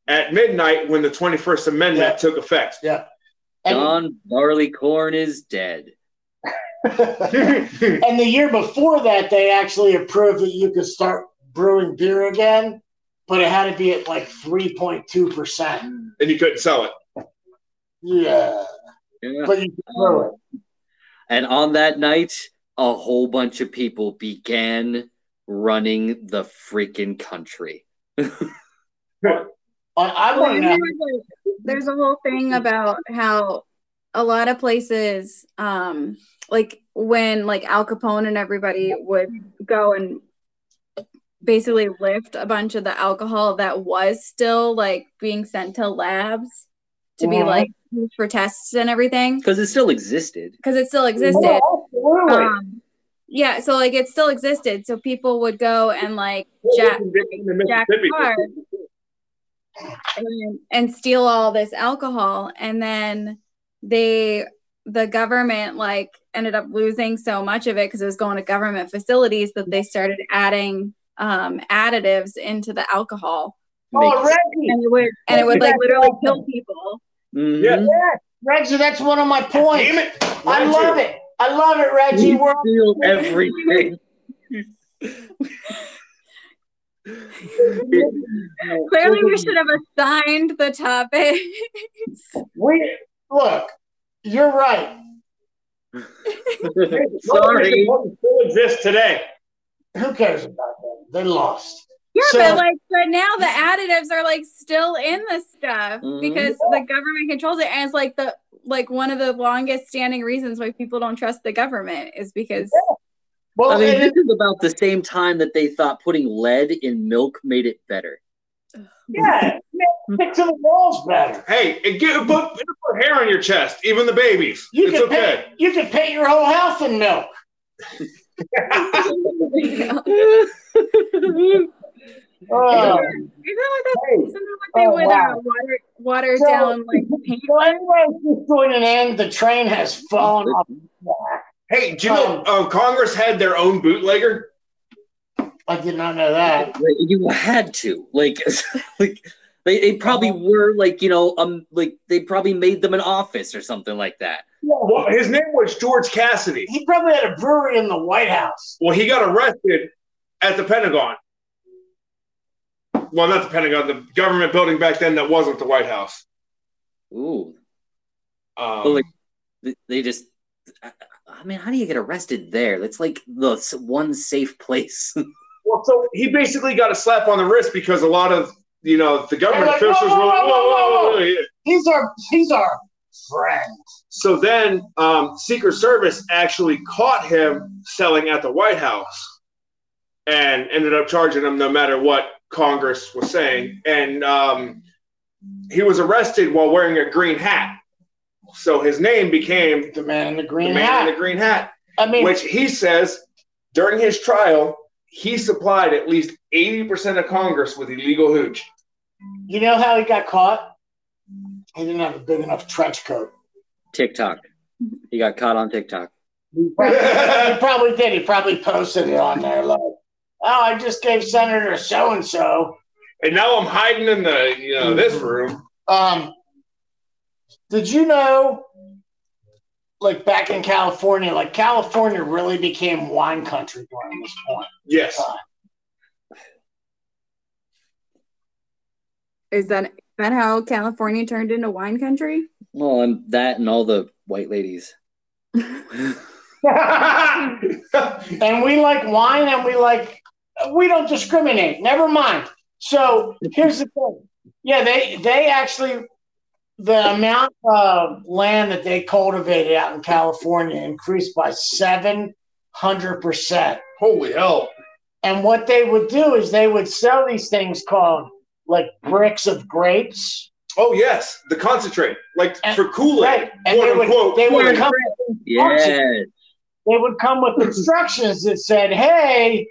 at midnight when the 21st Amendment Yeah. took effect. yeah. And, John Barleycorn is dead. [LAUGHS] and the year before that, they actually approved that you could start brewing beer again, but it had to be at like 3.2%. and you couldn't sell it. Yeah. Yeah. But you could brew it. And on that night, a whole bunch of people began running the freaking country. [LAUGHS] I, I Well, want to know. there's, there's a whole thing about how a lot of places, um, like when like Al Capone and everybody would go and basically lift a bunch of the alcohol that was still like being sent to labs to be Mhm. like used for tests and everything Because it still existed. because it still existed. Absolutely. Um, yeah, so like it still existed. So people would go and like jack, jack cars and, and steal all this alcohol and then they the government like ended up losing so much of it because it was going to government facilities that they started adding um additives into the alcohol oh, Reggie. and it would and it would like literally kill people Mhm. Yeah. Yeah, Reggie, that's one of my points. Damn it. I love it. I love it, Reggie. We We're steal [LAUGHS] everything. [LAUGHS] clearly we should have assigned the topic we look. You're right. Sorry. Still exists today. Who cares about them? They lost. Yeah, So- but like, but now the additives are like still in the stuff Mhm. because the government controls it, and it's like the like one of the longest standing reasons why people don't trust the government is because Well, I mean, this is about the same time that they thought putting lead in milk made it better. yeah, stick to the walls better. Hey, and get, put, put hair on your chest, even the babies. You it's can okay. paint. You can paint your whole house in milk. [LAUGHS] Oh, Isn't that what, that, hey. isn't that what they Oh, would wow. uh, water water So- down like [LAUGHS] paint? So anyway, just joining in. The train has fallen off. Hey, do you know uh, Congress had their own bootlegger? I did not know that. Like, you had to like [LAUGHS] like they, they probably were like you know um like they probably made them an office or something like that Well, his name was George Cassiday. He probably had a brewery in the White House. Well, he got arrested at the Pentagon. Well, not the Pentagon, the government building back then that wasn't the White House. ooh Um, But, like, they, they just I, I mean how do you get arrested there that's like the one safe place [LAUGHS] well, so he basically got a slap on the wrist because a lot of you know the government like, officials whoa, were like, whoa, whoa, whoa, whoa, whoa, whoa, whoa. He's our he's our friend. So then, um, Secret Service actually caught him selling at the White House, and ended up charging him no matter what Congress was saying. And um, he was arrested while wearing a green hat. So his name became The man in the green the man hat. in the green hat, I mean, which he says during his trial he supplied at least eighty percent of Congress with illegal hooch. You know how he got caught? He didn't have a big enough trench coat. TikTok he got caught on TikTok He probably, he probably did. He probably posted it on there like, "Oh, I just gave Senator so and so." And now I'm hiding in the you know this room. Um, did you know, like back in California, like California really became wine country during this point. Yes. Is that is that how California turned into wine country? well and that and all the white ladies [LAUGHS] [LAUGHS] And we like wine, and we like we don't discriminate. Never mind. So here's the thing. Yeah, they they actually the amount of land that they cultivated out in California increased by seven hundred percent. Holy hell! And what they would do is they would sell these things called like bricks of grapes. Oh yes, the concentrate, like And- for Kool Aid, Right. And quote they would, unquote. they would come with instructions. They would come with instructions that said, "Hey,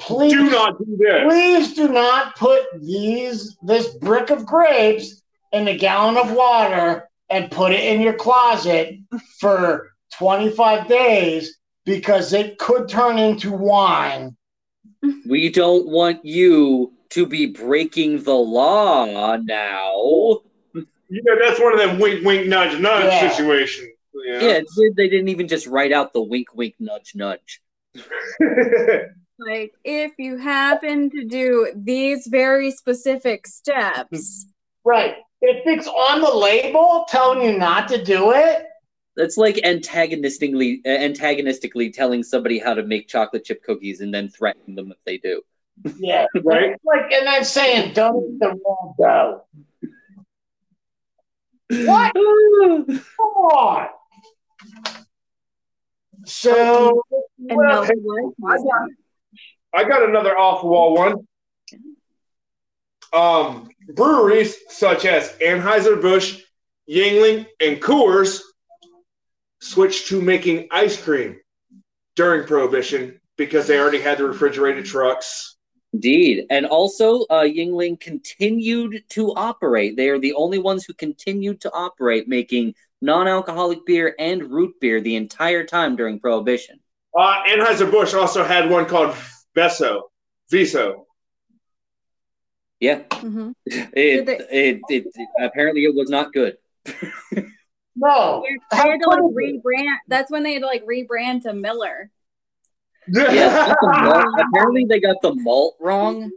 please Do not do this. please do not put these this brick of grapes in a gallon of water and put it in your closet for 25 days because it could turn into wine. We don't want you to be breaking the law now. You know, that's one of them wink, wink, nudge, nudge Yeah. situations. you know? Yeah, they didn't even just write out the wink, wink, nudge, nudge. [LAUGHS] Like, if you happen to do these very specific steps, Right. If it's on the label telling you not to do it, That's like antagonistically, antagonistically telling somebody how to make chocolate chip cookies and then threatening them if they do. Yeah. [LAUGHS] right? Like and I'm saying don't eat the wrong dough. What? [LAUGHS] Come on. So Well, hey, I got, I got another off the wall one. Um, breweries such as Anheuser-Busch, Yuengling, and Coors switched to making ice cream during Prohibition because they already had the refrigerated trucks. Indeed. And also, uh, Yuengling continued to operate. They are the only ones who continued to operate making non alcoholic beer and root beer the entire time during Prohibition. Uh, Anheuser-Busch also had one called Veso. Viso. Yeah. Mhm. [LAUGHS] It, Did they- it, it, apparently it was not good. no. They had to like rebrand. That's when they had to like rebrand to Miller. Yeah, the malt- [LAUGHS] apparently they got the malt wrong.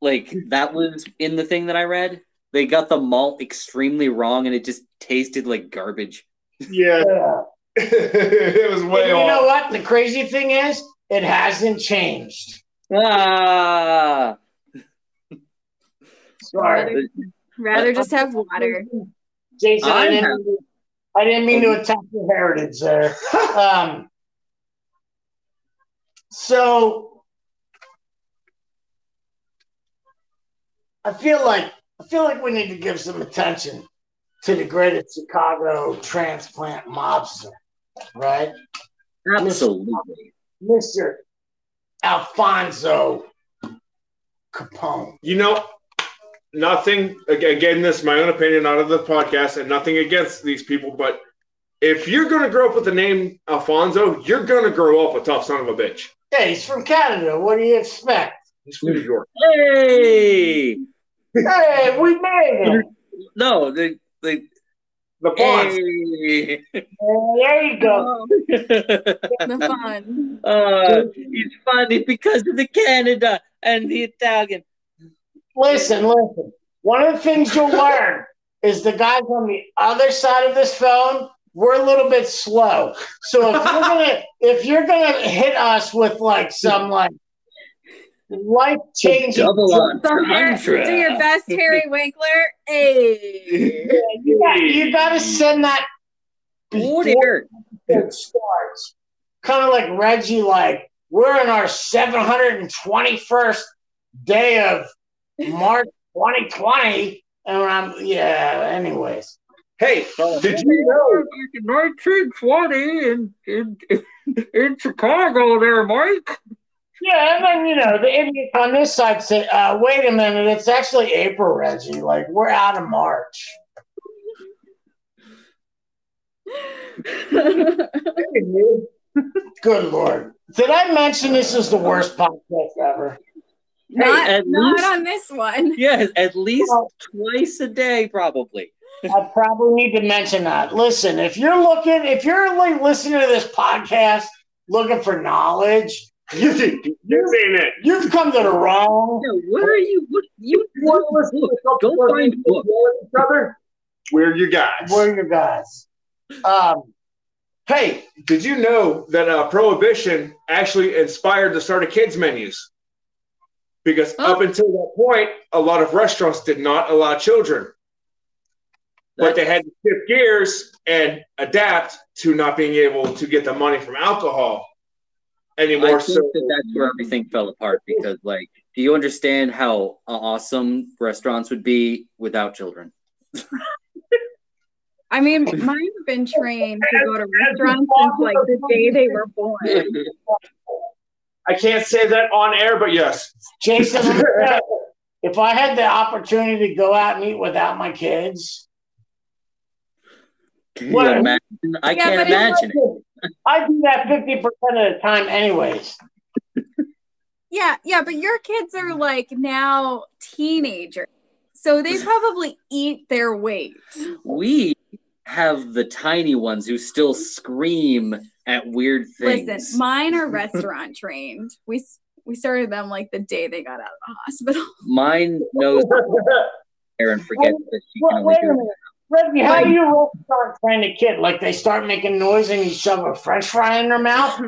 Like that was in the thing that I read. They got the malt extremely wrong, and it just tasted like garbage. yeah. Yeah. [LAUGHS] it was And way you know what? The crazy thing is, it hasn't changed. Ah, [LAUGHS] Sorry. Rather just have water. Jason, I I didn't, mean to- I didn't mean to attack your heritage there. Um, so I feel like I feel like we need to give some attention to the greatest Chicago transplant mobster, right? absolutely. Mr. Alfonso Capone. You know, nothing ag- again, this is my own opinion, not of the podcast, and nothing against these people, but if you're gonna grow up with the name Alfonso, you're gonna grow up a tough son of a bitch. Hey, he's from Canada. What do you expect? He's from New York. Hey, Hey, we made it. no, the the The Fonz. hey. There you go. [LAUGHS] Oh, the fun. uh, it's funny because of the Canada and the Italian. Listen, listen. One of the things you'll learn is the guys on the other side of this phone, we're a little bit slow. So if you're gonna [LAUGHS] if you're gonna hit us with like some like life changing Double on So Har- do your best, Harry Winkler. Hey. you got you gotta send that before dear. it starts. Kind of like Reggie, like we're in our 721st day of March 2020. And I'm yeah, anyways. Hey, did you know? 1920 in, in, in Chicago there, Mike. Yeah, and then you know the idiot on this side said, uh, "Wait a minute, it's actually April, Reggie. Like we're out of March." [LAUGHS] Good lord! Did I mention this is the worst podcast ever? not at not least- on this one. Yes, at least Well- twice a day, probably. I probably need to mention that. Listen, if you're looking, if you're like listening to this podcast looking for knowledge, You, you're saying it. you've come to the wrong. Yeah, what are you? What you? You want to listen to Look, a go find people books. each other? We're your guys. Where are your guys? Um, Hey, did you know that uh, Prohibition actually inspired the start of kids menus? Because Oh. up until that point, a lot of restaurants did not allow children. But they had to shift gears and adapt to not being able to get the money from alcohol I anymore. think So that that's where everything fell apart because, like, do you understand how awesome restaurants would be without children? [LAUGHS] I mean, mine have been trained to go to restaurants since like the day they were born. I can't say that on air, but yes. Jason, let me tell you, if I had the opportunity to go out and eat without my kids, Can you imagine? I Yeah, can't imagine it. I do that 50% of the time, anyways. [LAUGHS] Yeah, yeah, but your kids are like now teenagers. So they [LAUGHS] probably eat their weight. We have the tiny ones who still scream at weird things. Listen, mine are [LAUGHS] restaurant trained. We we started them like the day they got out of the hospital. Mine knows hair and forgets that she can Wait, only wait do minute. Reggie, how do you start train a kid? Like they start making noise and you shove a french fry in their mouth?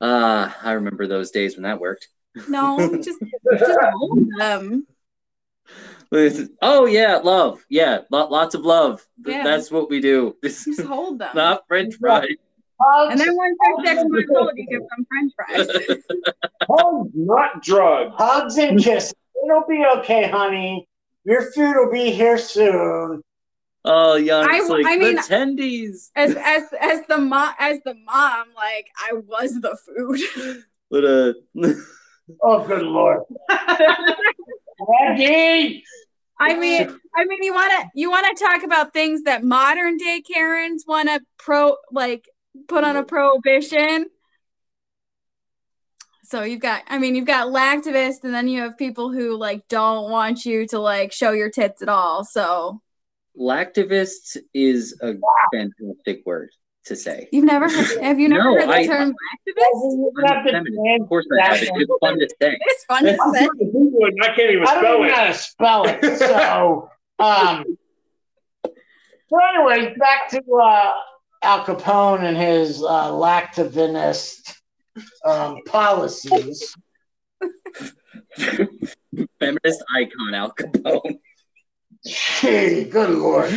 Uh, I remember those days when that worked. No, [LAUGHS] just just hold them. Oh yeah, love. Yeah, lo- lots of love. Yeah. That's what we do. This Just hold them. not French fries. Hugs, And then once they're six months old, you give them French fries. [LAUGHS] Hugs, not drugs. hugs and kisses. It'll be okay, honey. Your food will be here soon. Oh, Jan, it's I- like I mean- the tendies. As as as the mom as the mom, like I was the food. [LAUGHS] But uh, [LAUGHS] Oh, good lord. Reggie! I mean, I mean, you want to you want to talk about things that modern day Karens want to pro like put on a prohibition. So you've got, I mean, you've got lactivists, and then you have people who like don't want you to like show your tits at all. So lactivist is a fantastic word to say. you've never heard, have you never No, heard the I- term lactivist? You have to Feminist. stand Of course I have. It's just fun to say. It's fun to I'm say. trying to Google it and I can't even I don't spell even know it. how to spell it. So, [LAUGHS] um, so anyway, back to uh, Al Capone and his uh, lactivist um, policies. Feminist icon Al Capone. Gee, good lord.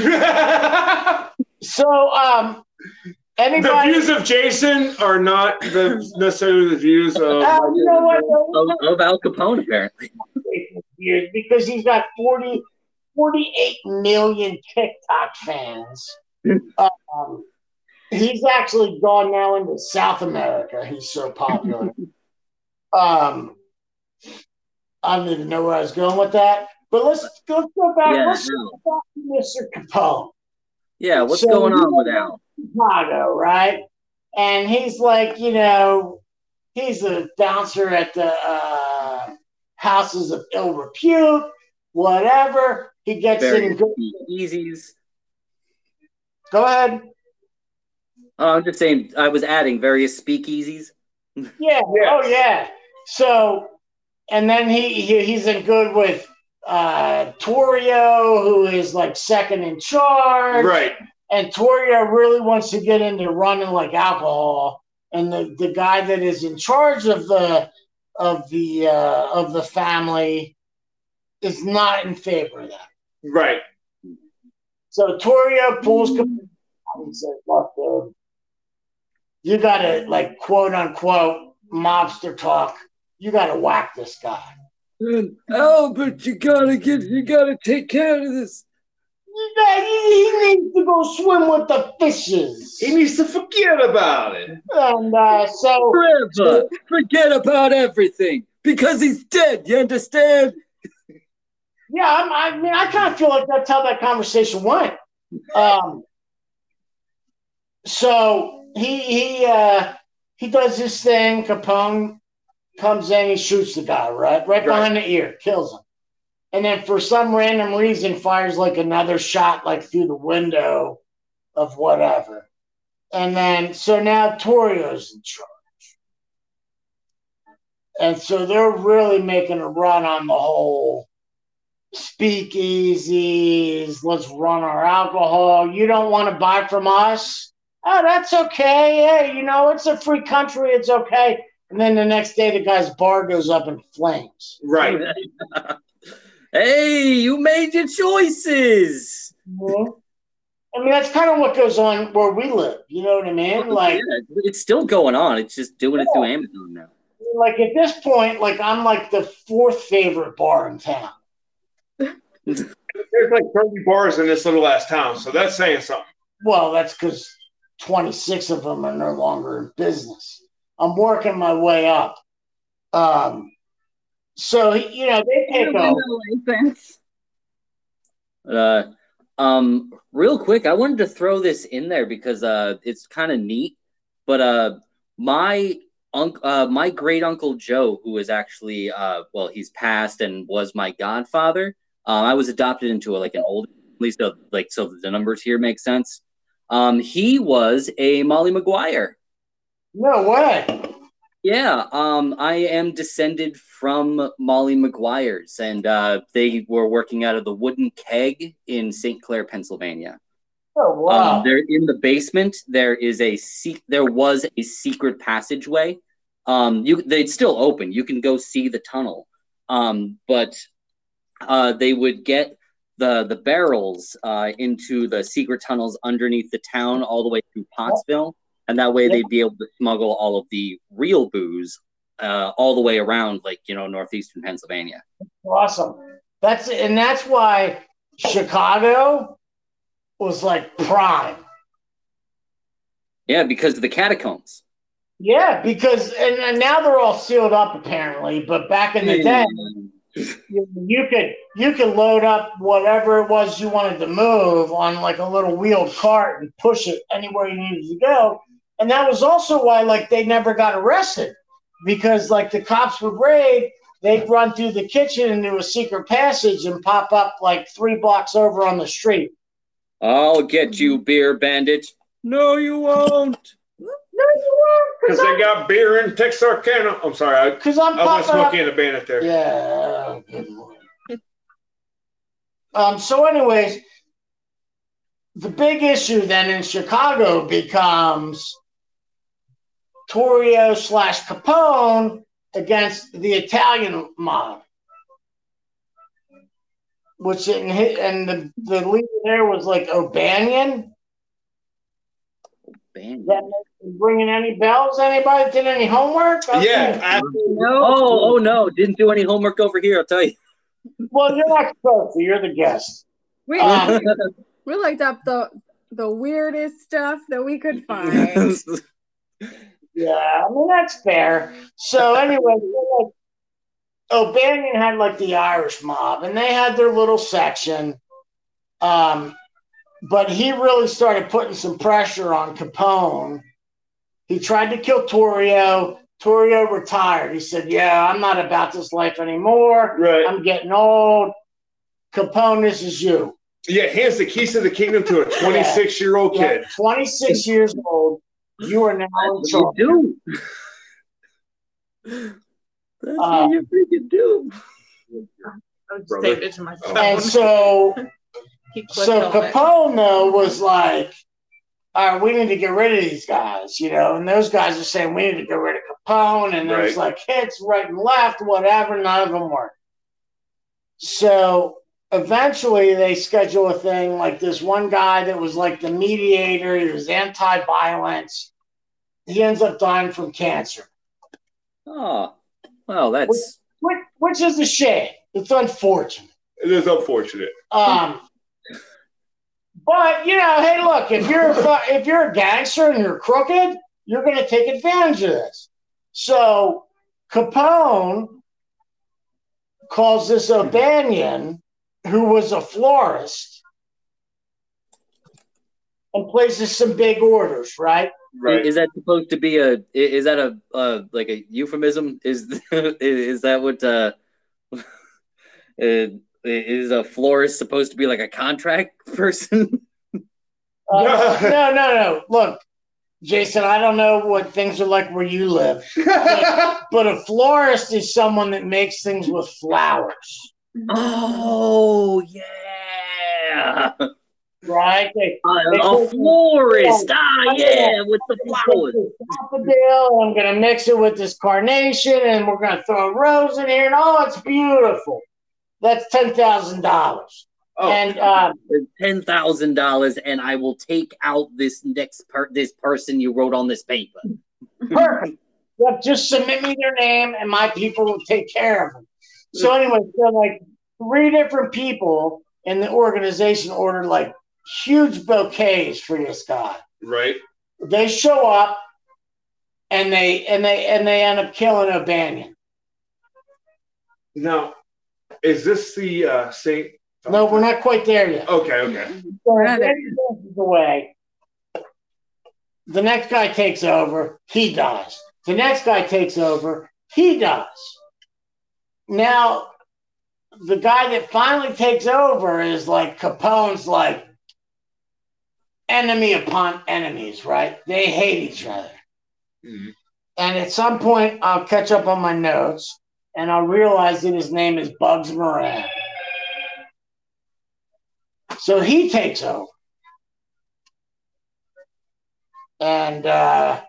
So, um, anybody? the views of Jason are not the necessarily the views of. Uh, you know what? Of, of Al Capone, apparently. Because he's got 40, 48 million TikTok fans. Um, he's actually gone now into South America. He's so popular. um, I don't even know where I was going with that. But let's let's go back. Yeah, let's no. go back to Mr. Capone. Yeah, what's So going on with Al? Chicago, right? And he's like, you know, he's a bouncer at the uh, houses of ill repute, whatever. He gets Very in good. Yeezys. Go ahead. Oh, I'm just saying, I was adding various speakeasies. Yeah. [LAUGHS] Yes. Oh, yeah. So, and then he, he he's in good with uh, Torrio, who is like second in charge. Right. and Torrio really wants to get into running like alcohol, and the, the guy that is in charge of the of the uh, of the family is not in favor of that. Right. So Torrio pulls Capone and says, "Look, dude, you got to like quote unquote mobster talk. You got to whack this guy. Albert, you gotta get, you gotta take care of this. You got, he, he needs to go swim with the fishes." He needs to forget about it. And uh, so Forever. Forget about everything because he's dead. You understand? Yeah, I'm, I mean, I kind of feel like that's how that conversation went. Um, so he he uh, he does his thing. Capone comes in, he shoots the guy right right behind the ear, kills him, and then for some random reason fires like another shot like through the window of whatever, and then so now Torrio's in charge. And so they're really making a run on the whole speakeasies. Let's run our alcohol. You don't want to buy from us? Oh, that's okay. Hey, you know, it's a free country. It's okay. And then the next day, the guy's bar goes up in flames. Right. [LAUGHS] hey, you made your choices. Mhm. I mean, that's kind of what goes on where we live. You know what I mean? Like, yeah, it's still going on. It's just doing it through Amazon now. like at this point, like I'm like the fourth favorite bar in town. [LAUGHS] There's like 30 bars in this little ass town, so that's saying something. Well, that's because 26 of them are no longer in business. I'm working my way up. Um, so you know they take over. license. Uh, um, real quick, I wanted to throw this in there because uh, it's kind of neat. But uh, my uncle, uh, my great uncle Joe, who is actually uh, well, he's passed and was my godfather. Um, I was adopted into a, like an old, at least uh, like so the numbers here make sense. Um, he was a Molly Maguire. No way. Yeah, um, I am descended from Molly Maguires, and uh, they were working out of the Wooden Keg in St. Clair, Pennsylvania. Oh wow. Um, there in the basement, there is a se- there was a secret passageway. Um, you they'd still open. You can go see the tunnel. Um, but uh, they would get the the barrels uh, into the secret tunnels underneath the town, all the way through Pottsville, and that way they'd be able to smuggle all of the real booze uh, all the way around, like you know, northeastern Pennsylvania. Awesome. That's and that's why Chicago was like prime. Yeah, because of the catacombs. Yeah, because and, and now they're all sealed up apparently, but back in the day, you, you could you could load up whatever it was you wanted to move on like a little wheeled cart and push it anywhere you needed to go. And that was also why like they never got arrested because like the cops would raid, they'd run through the kitchen into a secret passage and pop up like three blocks over on the street. I'll get you, beer bandit. No, you won't. No, you Because they got beer in Texarkana. I'm sorry, because I'm I was popping up. smoking a bandit there. Yeah. Um. So, anyways, the big issue then in Chicago becomes Torrio slash Capone against the Italian mob, which in, and the the leader there was like O'Banion. Bandit. That bringing any bells? Anybody did any homework? Yeah, I, Oh, oh no! Didn't do any homework over here. I'll tell you. Well, you're not supposed to. You're the guest. We Um, we looked up the the weirdest stuff that we could find. [LAUGHS] Yeah, I mean that's fair. So anyway, so, like, O'Banion had like the Irish mob, and they had their little section. Um, but he really started putting some pressure on Capone. He tried to kill Torrio. Torrio retired. He said, "Yeah, I'm not about this life anymore. right. I'm getting old. Capone, this is you. Yeah, hands the keys to the kingdom to a [LAUGHS] 26 year old Yeah, kid. 26 years old. You are now in charge." you do. That's Uh, what you freaking do. I'm just Brother. it to my phone. And so He [LAUGHS] clicked So on it. Capone though was like, all right, we need to get rid of these guys, you know, and those guys are saying we need to get rid of Capone, and there's Right. like hits right and left, whatever, none of them work. So eventually they schedule a thing like this one guy that was like the mediator, he was anti-violence. He ends up dying from cancer, Oh, well, that's which, which is a shame. It's unfortunate. It is unfortunate. Um, but you know, hey, look, if you're a if you're a gangster and you're crooked, you're going to take advantage of this. So Capone calls this O'Banion, who was a florist, and places some big orders, right? Right. is that supposed to be a? Is that a like a euphemism? Is [LAUGHS] is that what? Uh, [LAUGHS] uh, is a florist supposed to be like a contract [LAUGHS] person? Uh, [LAUGHS] no, no, no. Look, Jason, I don't know what things are like where you live, but [LAUGHS] a florist is someone that makes things with flowers. oh yeah, right? They, a, a florist. Ah yeah, with the flowers. daffodil, I'm gonna mix it with this carnation, and we're gonna throw a rose in here, and oh, it's beautiful. That's ten thousand dollars. Oh, And uh, ten thousand dollars, and I will take out this next part, this person you wrote on this paper. [LAUGHS] perfect. Yep, just submit me their name, and my people will take care of them. So anyway, so like three different people in the organization ordered like huge bouquets for this guy. right. They show up, and they and they and they end up killing O'Banion. Now, is this the uh, Saint? No, we're not quite there yet. Okay, okay. So Rather. Away. The next guy takes over. He dies. The next guy takes over. He dies. Now, the guy that finally takes over is like Capone's like enemy upon enemies, right? They hate each other. Mhm. And at some point, I'll catch up on my notes and I'll realize that his name is Bugs Moran. So he takes over. And uh,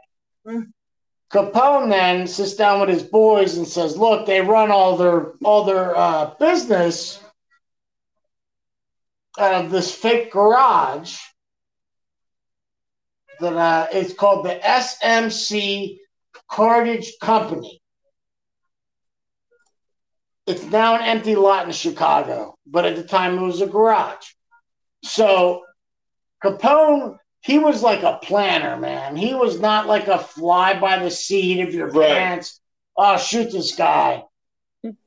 Capone then sits down with his boys and says, "Look, they run all their all their uh, business out of this fake garage that uh, it's called the SMC Cartage Company. It's now an empty lot in Chicago, but at the time it was a garage. So Capone, he was like a planner, man. He was not like a fly by the seat of your Right. pants. Oh, shoot this guy.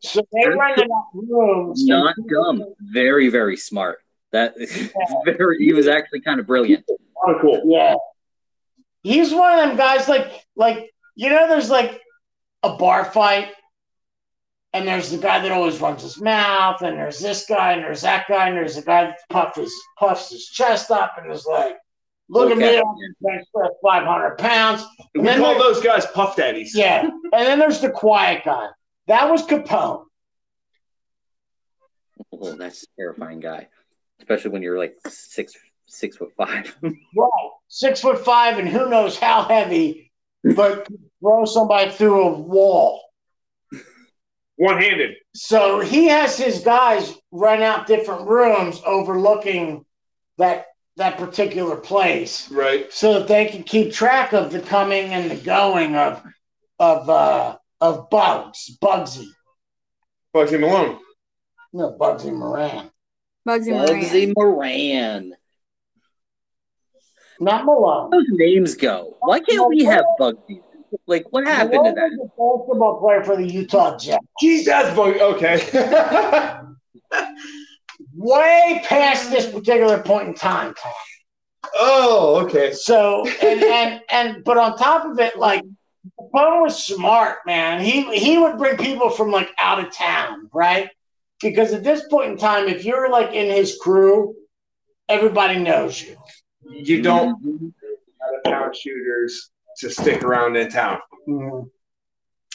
So they rented out rooms. Not dumb, very very smart. That [LAUGHS] very, he was actually kind of brilliant. Oh, cool. Yeah. He's one of them guys like like you know there's like a bar fight and there's the guy that always runs his mouth and there's this guy and there's that guy and there's the guy that puffs his puffs his chest up and is like look at me I'm bench press 500 pounds. We And then call there- those guys puff daddies. yeah. And then there's the quiet guy. That was Capone. Oh, that's a terrifying guy, especially when you're like six six foot five. [LAUGHS] right. Six foot five and who knows how heavy but throw somebody through a wall One handed. So he has his guys run out different rooms overlooking that that particular place Right. so that they can keep track of the coming and the going of of uh of bugs bugsy Bugsy Malone. no bugsy moran Bugsy Moran. Bugsy Moran. not malone Those names go. Why can't we have Bugsy? Like, what happened to Malone that? was a basketball player for the utah jets Jesus, Bug. Okay. [LAUGHS] way past this particular point in time Tom. oh, okay. So and and and but on top of it, like Capone was smart, man. He he would bring people from like out of town, right? Because at this point in time, if you're like in his crew, everybody knows you. You don't mm-hmm. out of town shooters to stick around in town. Mm-hmm.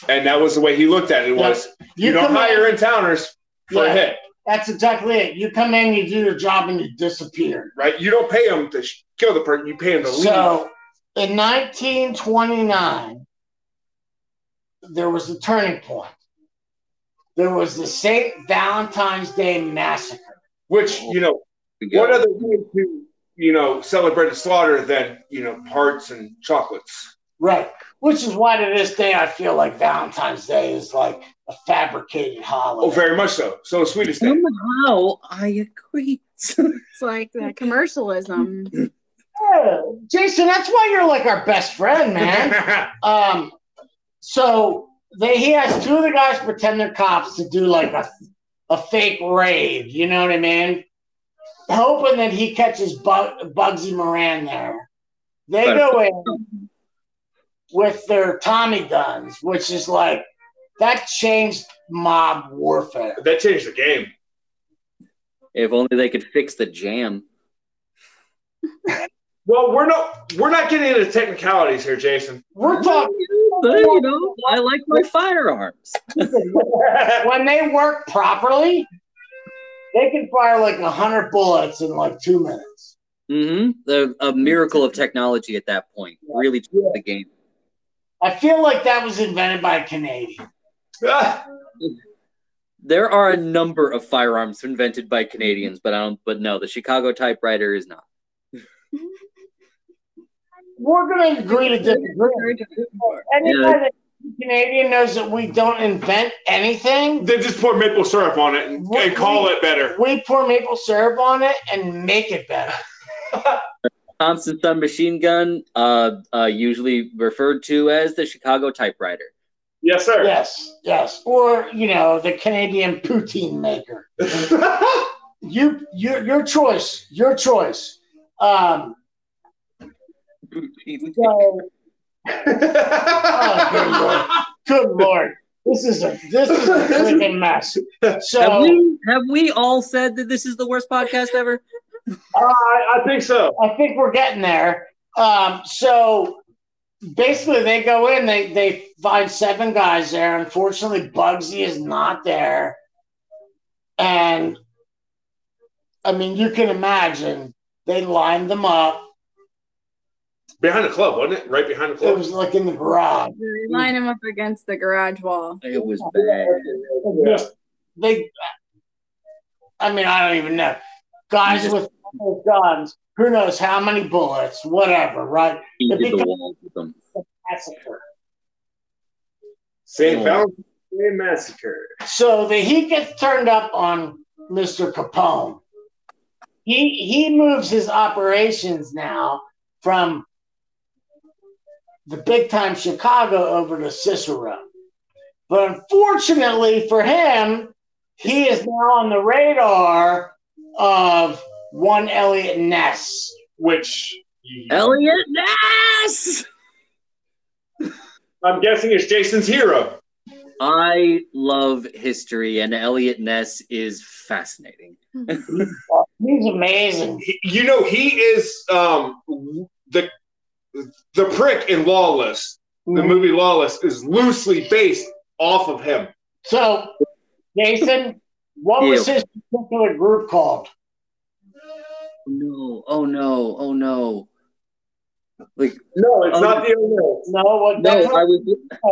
And that was the way he looked at it was you, don't come hire in, in towners for a hit, that's exactly it. You come in, you do your job, and you disappear. right? You don't pay them to sh- kill the person, you pay them to leave. So in 1929, there was a turning point. There was the St. Valentine's Day Massacre. Which, you know, We what other way to, you know, celebrated slaughter than, you know, parts and chocolates? Right. Which is why to this day I feel like Valentine's Day is like a fabricated holiday. Oh, very much so. So sweetest thing. Somehow, I agree. [LAUGHS] It's like that commercialism. Yeah. Jason, that's why you're like our best friend, man. [LAUGHS] um, so they he has two of the guys pretend they're cops to do like a a fake raid. You know what I mean? Hoping that he catches Bug, Bugsy Moran there. They go in with their Tommy guns, which is like that changed mob warfare. that changed the game. if only they could fix the jam. Well, we're not we're not getting into technicalities here, Jason. We're talking But, you know, I like my firearms. [LAUGHS] when they work properly, they can fire like a hundred bullets in like two minutes. Mm-hmm. The a miracle of technology at that point really changed the game. I feel like that was invented by a Canadian. [LAUGHS] There are a number of firearms invented by Canadians, but I don't. But no, the Chicago typewriter is not. We're going to agree to disagree. Anybody that Canadian knows that we don't invent anything. They just pour maple syrup on it and, and call it better. We pour maple syrup on it and make it better. [LAUGHS] Thompson submachine gun, uh, uh, usually referred to as the Chicago typewriter. Yes, sir. Yes, yes. Or, you know, the Canadian poutine maker. [LAUGHS] You your your choice. Your choice. Um so oh, good lord. Good lord. This is a this is a freaking mess. So have we have we all said that this is the worst podcast ever? Uh, I, I think so. I think we're getting there. Um, so basically, they go in, they they find seven guys there. Unfortunately, Bugsy is not there, and I mean, you can imagine they lined them up. Behind the club, wasn't it? Right behind the club. It was like in the garage. They line him up against the garage wall. It was bad. Yeah. They, I mean, I don't even know. Guys with guns, who knows how many bullets, whatever, right? He did the becomes walls with them. massacre. St. Valentine's Day Massacre. So the heat gets turned up on Mr. Capone. He he moves his operations now from the big time Chicago over to Cicero. But unfortunately for him, he is now on the radar of one Eliot Ness. Which Eliot Ness. [LAUGHS] I'm guessing is Jason's hero. I love history, and Eliot Ness is fascinating. He's amazing. You know, he is um, the the prick in Lawless. The mm-hmm. movie Lawless is loosely based off of him. So, Jason, what was Yeah. his particular group called? No, oh no, oh no. Like No, it's Oh, not the old No, what no, I was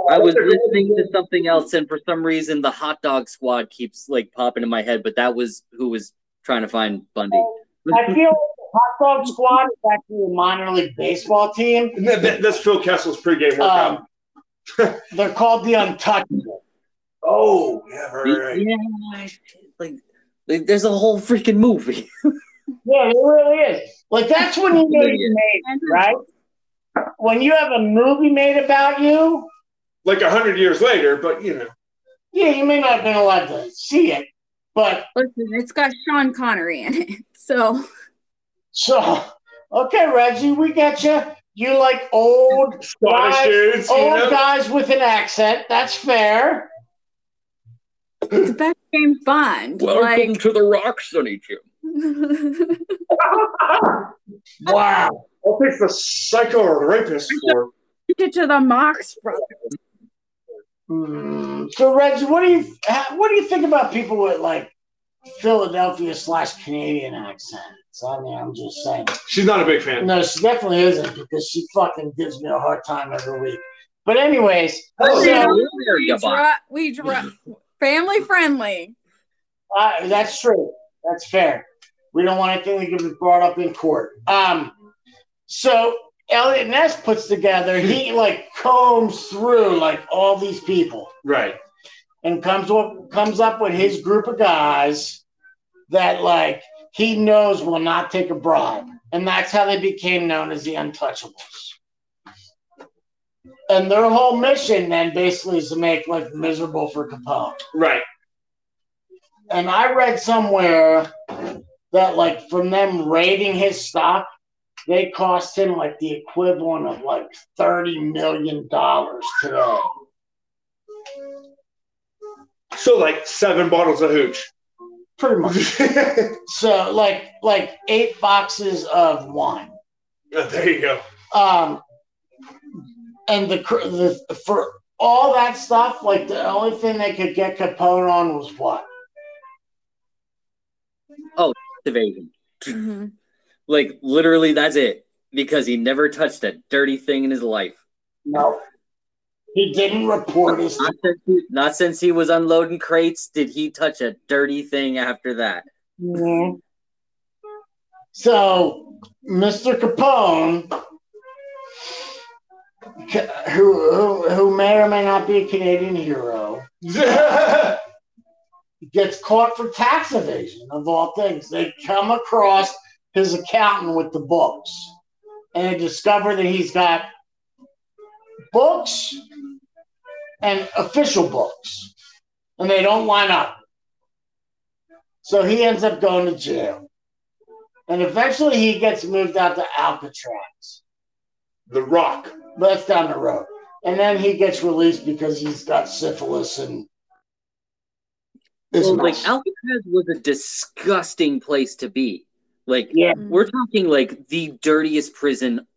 I was That's a great listening to something else, and for some reason, the hot dog squad keeps like popping in my head. But that was who was trying to find Bundy. I feel like the Hot Dog Squad is actually a minor league baseball team. That- that- That's Phil Kessel's pregame workout. Um, they're called the Untouchable. oh, yeah, right, right. Yeah, like, like there's a whole freaking movie. [LAUGHS] Yeah, it really is. Like that's when you know you made it, [LAUGHS] right? When you have a movie made about you, Like a hundred years later, but you know. yeah, you may not have been allowed to see it, but Listen, it's got Sean Connery in it. So so okay, Reggie, we got you. You like old [LAUGHS] Scottish guys, dudes, you old know? guys with an accent. That's fair. it's best James Bond. like to the Rock, Sonny Jim. [LAUGHS] Wow. I'll pick the psycho or the rapist for. get to the Marx brothers. Hmm. So, Reggie, what do you what do you think about people with like Philadelphia slash Canadian accents? I mean, I'm just saying. She's not a big fan. No, she definitely isn't because she fucking gives me a hard time every week. But anyways, Oh, so, yeah. we draw, we draw family friendly. uh, that's true. That's fair. We don't want anything to get brought up in court. Um, so Eliot Ness puts together. He like combs through like all these people. Right. And comes up comes up with his group of guys that like he knows will not take a bribe, and that's how they became known as the Untouchables. And their whole mission then basically is to make life miserable for Capone. Right. And I read somewhere that like from them raiding his stock, they cost him like the equivalent of like thirty million dollars today. So like seven bottles of hooch. Pretty much. [LAUGHS] So like like eight boxes of wine. there you go. Um, and the, cr- the for all that stuff, like the only thing they could get Capone on was what? Oh, evasion. Mhm. Like literally, that's it. Because he never touched a dirty thing in his life. No. He didn't report his. Not since, he, not since he was unloading crates did he touch a dirty thing after that. Mhm. So, Mr. Capone, who, who who may or may not be a Canadian hero, [LAUGHS] gets caught for tax evasion of all things. They come across his accountant with the books, and they discover that he's got books and official books, and they don't line up. So he ends up going to jail. And eventually he gets moved out to Alcatraz. the Rock. That's down the road. And then he gets released because he's got syphilis and Well, like Alcatraz was a disgusting place to be. Like Yeah. we're talking like the dirtiest prison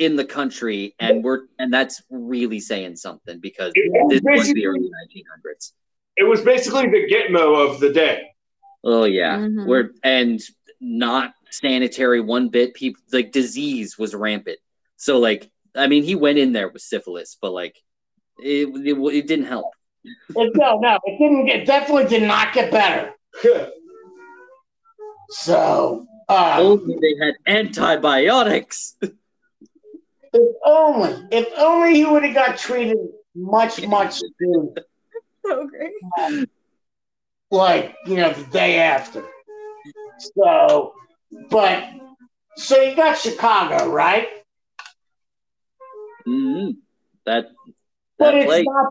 in the country, and we're and that's really saying something because It- this was the basically- early 1900s. It was basically the Gitmo of the day. Oh yeah, Mhm. we're and not sanitary one bit. People like disease was rampant. So like, I mean, he went in there with syphilis, but like, it it, it didn't help. It- no, no, it didn't get definitely did not get better. [LAUGHS] So uh, Only they had antibiotics. [LAUGHS] if only if only he would have got treated much, much sooner. [LAUGHS] So great. like you know the day after. So, but so you got Chicago, right? Mhm. That But it's place. not.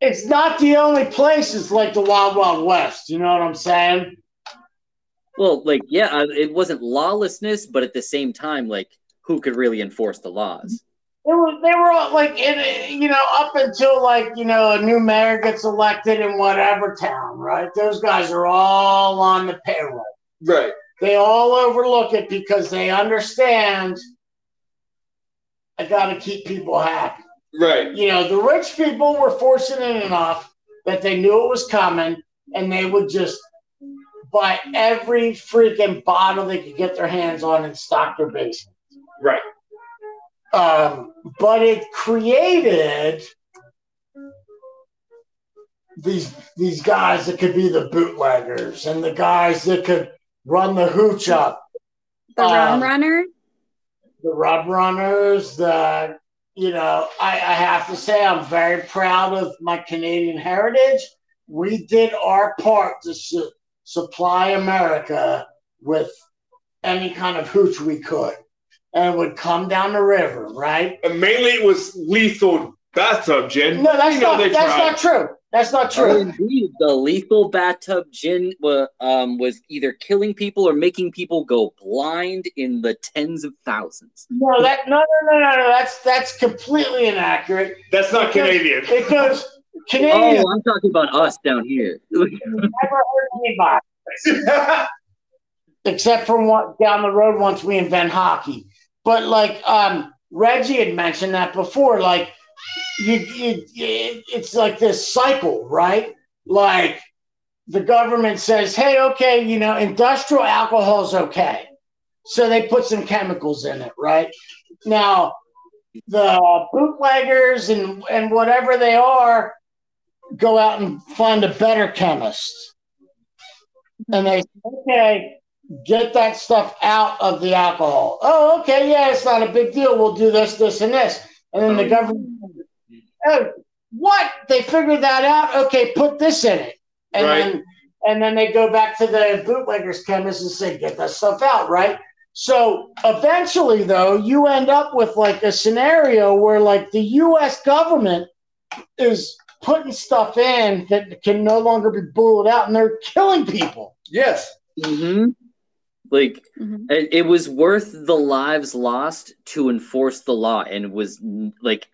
It's not the only place. It's like the Wild Wild West. You know what I'm saying? Well, like, yeah, uh, it wasn't lawlessness, but at the same time, like, who could really enforce the laws? It was, they were all like in you know up until like you know a new mayor gets elected in whatever town, right? Those guys are all on the payroll. right. They all overlook it because they understand. I got to keep people happy. Right. you know, the rich people were fortunate enough that they knew it was coming and they would just buy every freaking bottle they could get their hands on and stock their basement. Right. Um, but it created these these guys that could be the bootleggers and the guys that could run the hooch up, The Um, rum runner. the rub runners, the you know, I, I have to say I'm very proud of my Canadian heritage. We did our part to su- supply America with any kind of hooch we could, and it would come down the river, right? And mainly it was lethal bathtub gin. No, that's You not that's tried. not true. That's not Oh, true. indeed, the lethal bathtub gin wa- um, was either killing people or making people go blind in the tens of thousands. No, that no no no no no. That's that's completely inaccurate. That's not Canadian. Because Canadians Oh, I'm talking about us down here. never hurt anybody. [LAUGHS] except for one down the road once we invent hockey. But like um, Reggie had mentioned that before, like you, you, it, it's like this cycle, right? Like the government says, "Hey, okay, you know, industrial alcohol is okay," so they put some chemicals in it, right? Now the bootleggers and and whatever they are go out and find a better chemist, and they say, okay get that stuff out of the alcohol. Oh, okay, yeah, it's not a big deal. We'll do this, this, and this. And then the government, oh, what? They figured that out. Okay, put this in it, and Right. then and then they go back to the bootleggers chemist and say, get that stuff out, right? So eventually, though, you end up with like a scenario where like the U.S. government is putting stuff in that can no longer be bullet out, and they're killing people. yes. hmm Like Mhm. it, it was worth the lives lost to enforce the law, and it was like,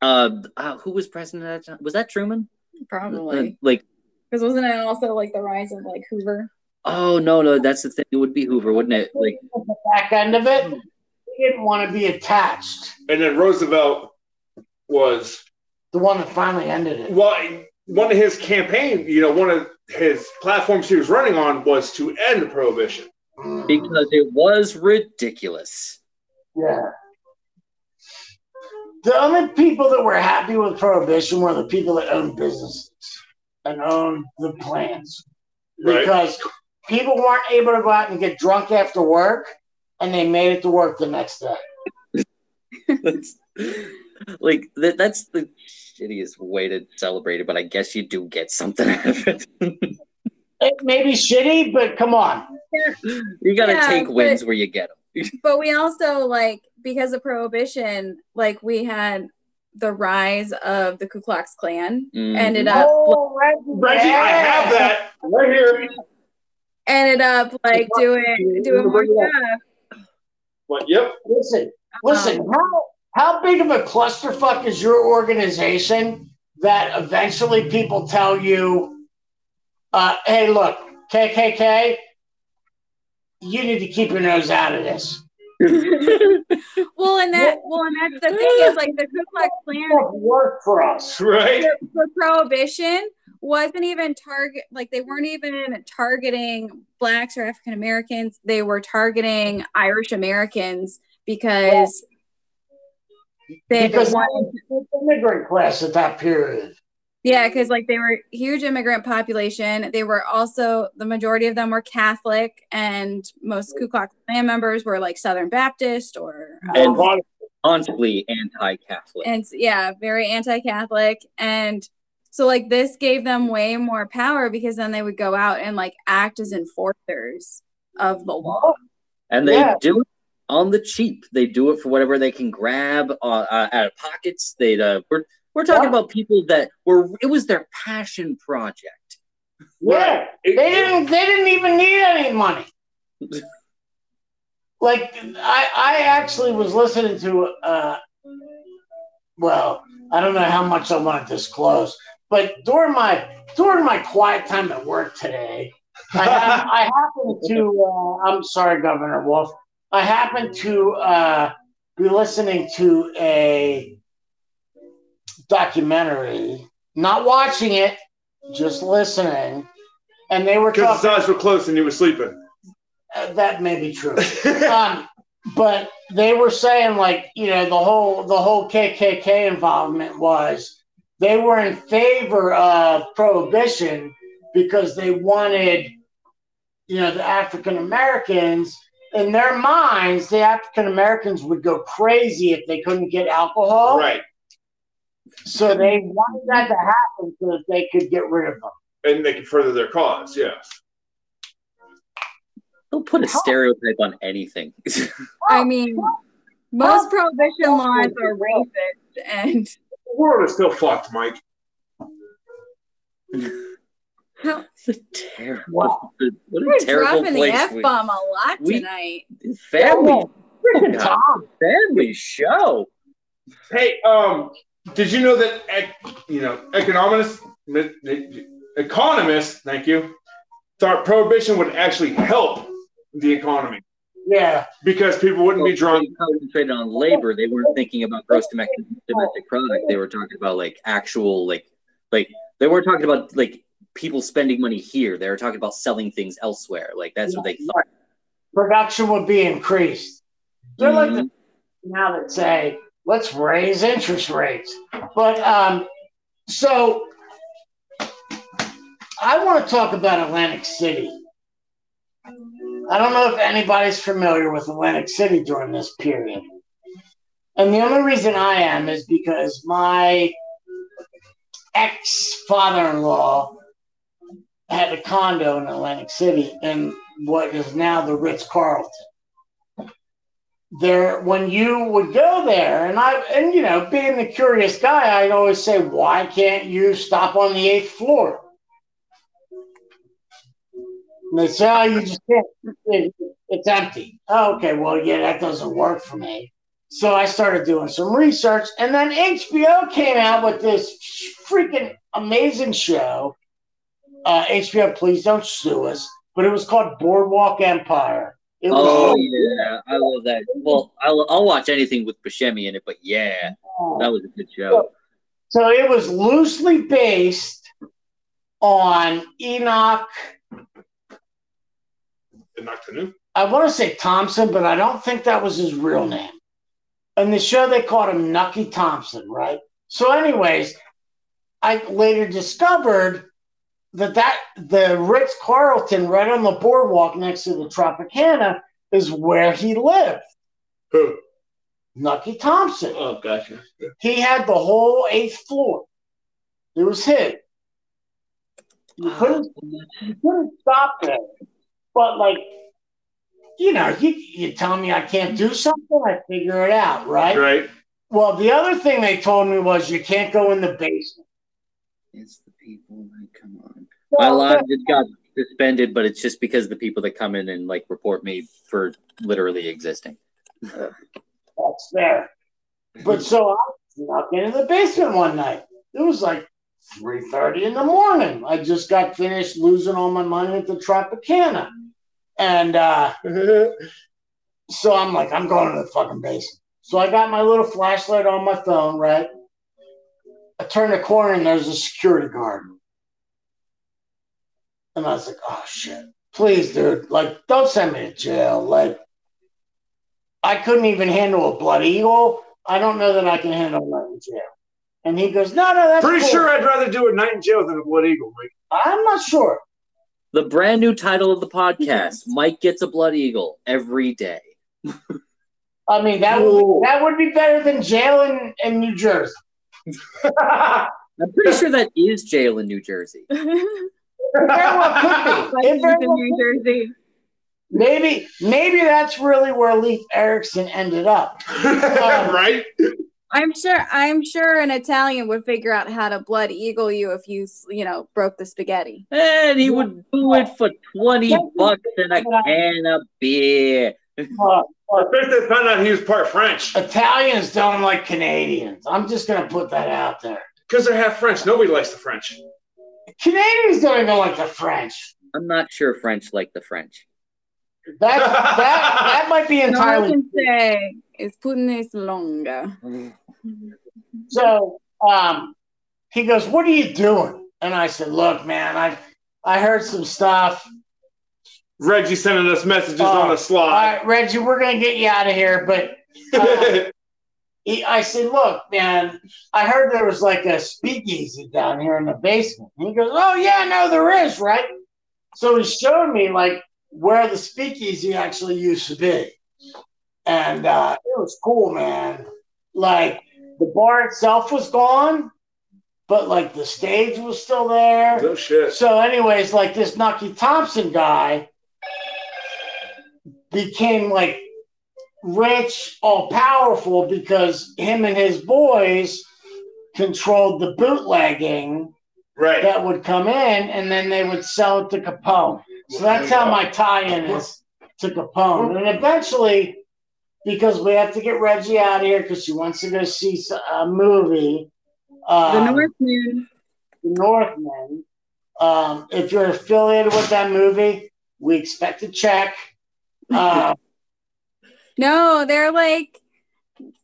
uh, uh who was president at that time? Was that Truman? Uh, Probably. like, Because wasn't it also like the rise of like Hoover? oh no, no, that's the thing. It would be Hoover, wouldn't it? Like, the back end of it, he didn't want to be attached. And then Roosevelt was The one that finally ended it. well, one of his campaign, you know, one of his platforms he was running on was to end prohibition. Because it was ridiculous. Yeah. the only people that were happy with prohibition were the people that owned businesses and owned the plants Right. because people weren't able to go out and get drunk after work and they made it to work the next day. that's, like that, that's the shittiest way to celebrate it, but I guess you do get something out of it. [LAUGHS] It may be shitty, but come on. you gotta Yeah, take but- wins where you get them. [LAUGHS] But we also like because of prohibition, like we had the rise of the Ku Klux Klan Mm-hmm. ended up Oh, Reggie, Reggie, I have that right here. ended up like doing doing more stuff. What? Yep. Listen, listen. Um, how how big of a clusterfuck is your organization that eventually people tell you, uh, "Hey, look, KKK, you need to keep your nose out of this." [LAUGHS] well, and that well, and that's the thing is like the Ku Klux Klan worked for us. Right. for, for prohibition wasn't even target like they weren't even targeting blacks or African Americans. They were targeting Irish Americans because they Because that wanted was the immigrant class at that period. Yeah, because like they were huge immigrant population. They were also the majority of them were Catholic, and most Ku Klux Klan members were like Southern Baptist or uh, And constantly anti-Catholic. and yeah, very anti-Catholic. And so like this gave them way more power because then they would go out and like act as enforcers of the law. and they Yeah. do it on the cheap. They do it for whatever they can grab uh, uh, out of pockets. They uh, we're talking Yeah. about people that were it was their passion project. Yeah, they didn't. They didn't even need any money. [LAUGHS] Like I, I actually was listening to. Uh, well, I don't know how much I want to disclose, but during my during my quiet time at work today, I, I happened to. Uh, I'm sorry, Governor Wolf. I happened to uh, be listening to a documentary, not watching it, just listening, and they were Because his eyes were closed and he was sleeping. Uh, that may be true. [LAUGHS] um, but they were saying like you know the whole the whole KKK involvement was they were in favor of prohibition because they wanted you know the African Americans in their minds the African Americans would go crazy if they couldn't get alcohol right. So they wanted that to happen so that they could get rid of them And they could further their cause, yes. Don't put a stereotype on anything. [LAUGHS] I mean, most prohibition laws are racist, and The world is still fucked, Mike. It's a terrible, Wow. what a we're terrible dropping the f bomb a lot we- tonight. family, Freaking Tom. family show. Hey, um, did you know that you know economists, economists, thank you, thought prohibition would actually help the economy yeah because people wouldn't be drunk. They concentrated on labor. They weren't thinking about gross domestic domestic product. They were talking about like actual like like they weren't talking about like people spending money here. They were talking about selling things elsewhere. Like that's what they thought. production would be increased. They're like Mhm. the now that say, let's raise interest rates. But um, so I want to talk about Atlantic City. I don't know if anybody's familiar with Atlantic City during this period. And the only reason I am is because my ex father in law had a condo in Atlantic City in what is now the Ritz Carlton. There, when you would go there, and I, and you know, being the curious guy, I'd always say, why can't you stop on the eighth floor? And they say, oh, you just can't. It- it's empty. Oh, okay, well, yeah, that doesn't work for me. So I started doing some research, and then HBO came out with this freaking amazing show. Uh, HBO, please don't sue us, but it was called Boardwalk Empire. It oh, was Oh yeah, I love that. Well, I'll, I'll watch anything with Buscemi in it, but yeah, that was a good show. So it was loosely based on Enoch. Not canoe. I want to say Thompson, but I don't think that was his real name. In the show, they called him Nucky Thompson, right? So, anyways, I later discovered that that the Ritz Carlton right on the boardwalk next to the Tropicana is where he lived. Who? Nucky Thompson. Oh, gotcha. He had the whole eighth floor. It was his. You uh-huh. couldn't, you couldn't stop there. But like, you know, you you tell me I can't do something, I figure it out, right? Right. Well, the other thing they told me was you can't go in the basement. It's the people My live just got suspended, but it's just because the people that come in and like report me for literally existing. [LAUGHS] That's fair. But so I snuck into the basement one night. It was like 3.30 in the morning. I just got finished losing all my money at the Tropicana. And uh, [LAUGHS] so I'm like, I'm going to the fucking basement. So I got my little flashlight on my phone, right? I turn the corner and there's a security guard. And I was like, oh shit. Please, dude, like, don't send me to jail. Like, I couldn't even handle a blood eagle. I don't know that I can handle a night in jail. And he goes, no, no, that's Pretty cool." sure I'd rather do a night in jail than a blood eagle, Mike. I'm not sure. The brand new title of the podcast: [LAUGHS] Mike gets a blood eagle every day. [LAUGHS] I mean, that would, that would be better than jail in, in New Jersey. [LAUGHS] I'm pretty sure that is jail in New Jersey. It very well could be. [LAUGHS] It very in well New could be. Jersey. Maybe, maybe that's really where Leif Erikson ended up. [LAUGHS] right? I'm sure. I'm sure an Italian would figure out how to blood eagle you if you, you know, broke the spaghetti. And he would do it for 20 bucks and a can of beer. Uh, I think they found out he was part French. Italians don't like Canadians. I'm just going to put that out there. Because they're half French. Nobody likes the French. Canadians don't even like the French. I'm not sure French like the French. That that that might be [LAUGHS] All I entirely can say is Putin is longer. So um, he goes, "What are you doing?" And I said, "Look, man, I I heard some stuff. Reggie sending us messages Oh, on the slide. right, Reggie, we're gonna get you out of here." But uh, [LAUGHS] he, I said, "Look, man, I heard there was like a speakeasy down here in the basement." And he goes, "Oh yeah, no, there is, right?" So he showed me like where the speakeasy actually used to be, and uh, it was cool, man. Like the bar itself was gone, but like the stage was still there. no shit. So, anyways, like this Nucky Thompson guy became like rich, all powerful because him and his boys controlled the bootlegging Right. that would come in and then they would sell it to Capone. So that's how my tie in is to Capone. And eventually, because we have to get Reggie out of here because she wants to go see a movie. The um, Northman. the Northman. Um, if you're affiliated with that movie, we expect a check. Uh, No, they're like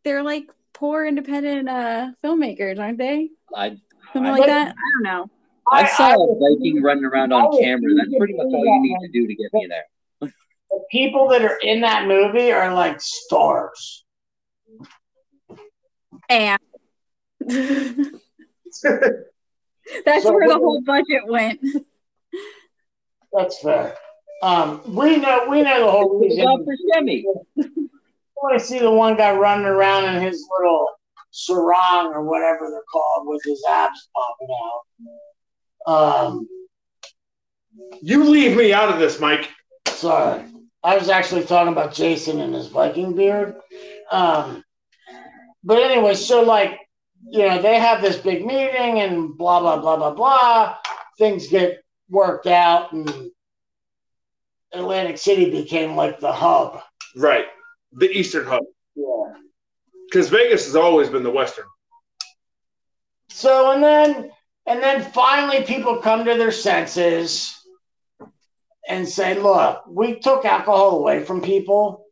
they're like poor independent uh filmmakers, aren't they? I Something I- like that. I don't know. I I- saw I- a Viking running around on was camera. That's pretty much all you need to do to get me there. the people that are in that movie are like stars. And [LAUGHS] [LAUGHS] that's So where the whole budget went. That's fair. Um, we know we know the whole reason. Job for Shemmy. I want to see the one guy running around in his little sarong or whatever they're called with his abs popping out. Um, You leave me out of this, Mike. Sorry. I was actually talking about Jason and his Viking beard. Um, but anyway, so like, you know, they have this big meeting and blah, blah, blah, blah, blah. Things get worked out and Atlantic City became like the hub. Right. The Eastern Hub. Yeah. Because Vegas has always been the Western. So and then and then finally people come to their senses and say, look, we took alcohol away from people.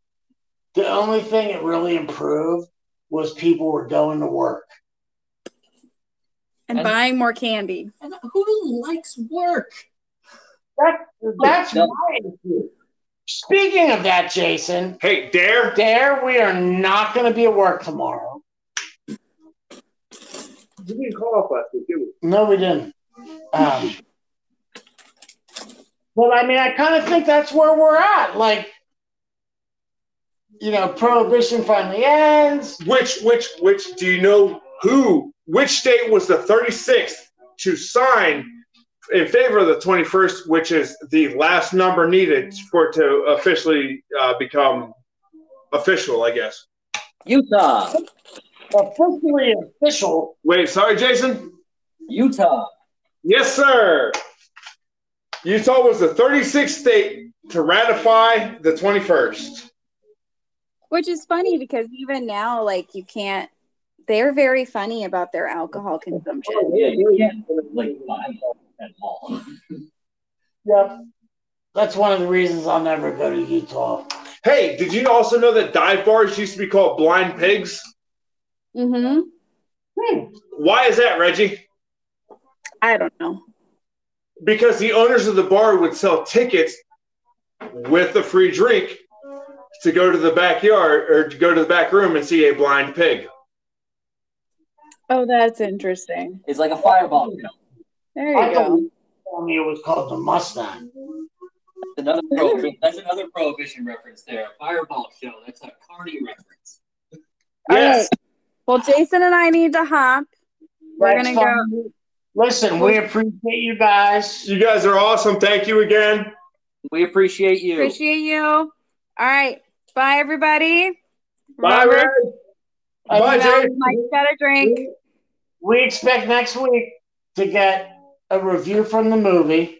The only thing it really improved was people were going to work. And And- buying more candy. And who likes work? That, that's No. my issue. Speaking of that, Jason, Hey, Dare. Dare, we are not going to be at work tomorrow. You didn't call up last week, did we? No, we didn't. Um, but I mean, I kind of think that's where we're at. Like, you know, prohibition finally ends. Which, which, which? Do you know who? Which state was the 36th to sign in favor of the 21st, which is the last number needed for it to officially uh, become official? I guess. Utah, Officially official. Wait, sorry, Jason. Utah. Yes, sir. Utah was the 36th state to ratify the 21st. Which is funny because even now, like you can't. They're very funny about their alcohol consumption. Yeah, you can't like buy at all. Yep. That's one of the reasons I'll never go to Utah. Hey, did you also know that dive bars used to be called blind pigs? Mm-hmm. Why is that, Reggie? I don't know. Because the owners of the bar would sell tickets with a free drink to go to the backyard or to go to the back room and see a blind pig. Oh, that's interesting. It's like a fireball. show. There you thought go. you told me it was called the Mustang. That's another prohibition. That's another prohibition reference there. A fireball show. That's a Carney reference. Yes. right. Well, Jason and I need to hop. We're gonna go. Listen, we appreciate you guys. You guys are awesome. Thank you again. We appreciate you. Appreciate you. All right. Bye, everybody. Bye, Remember, Reg. Bye, you Jay. Mike's got a drink. We expect next week to get a review from the movie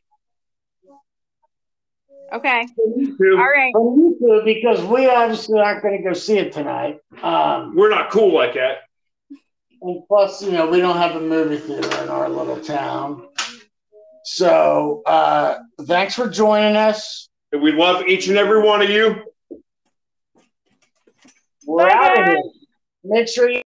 Okay. Two. All right. from you two because we obviously aren't going to go see it tonight. Um, We're not cool like that. and plus, you know, we don't have a movie theater in our little town. So, uh, thanks for joining us. And we love each and every one of you. We're Bye, out of here. Make sure you.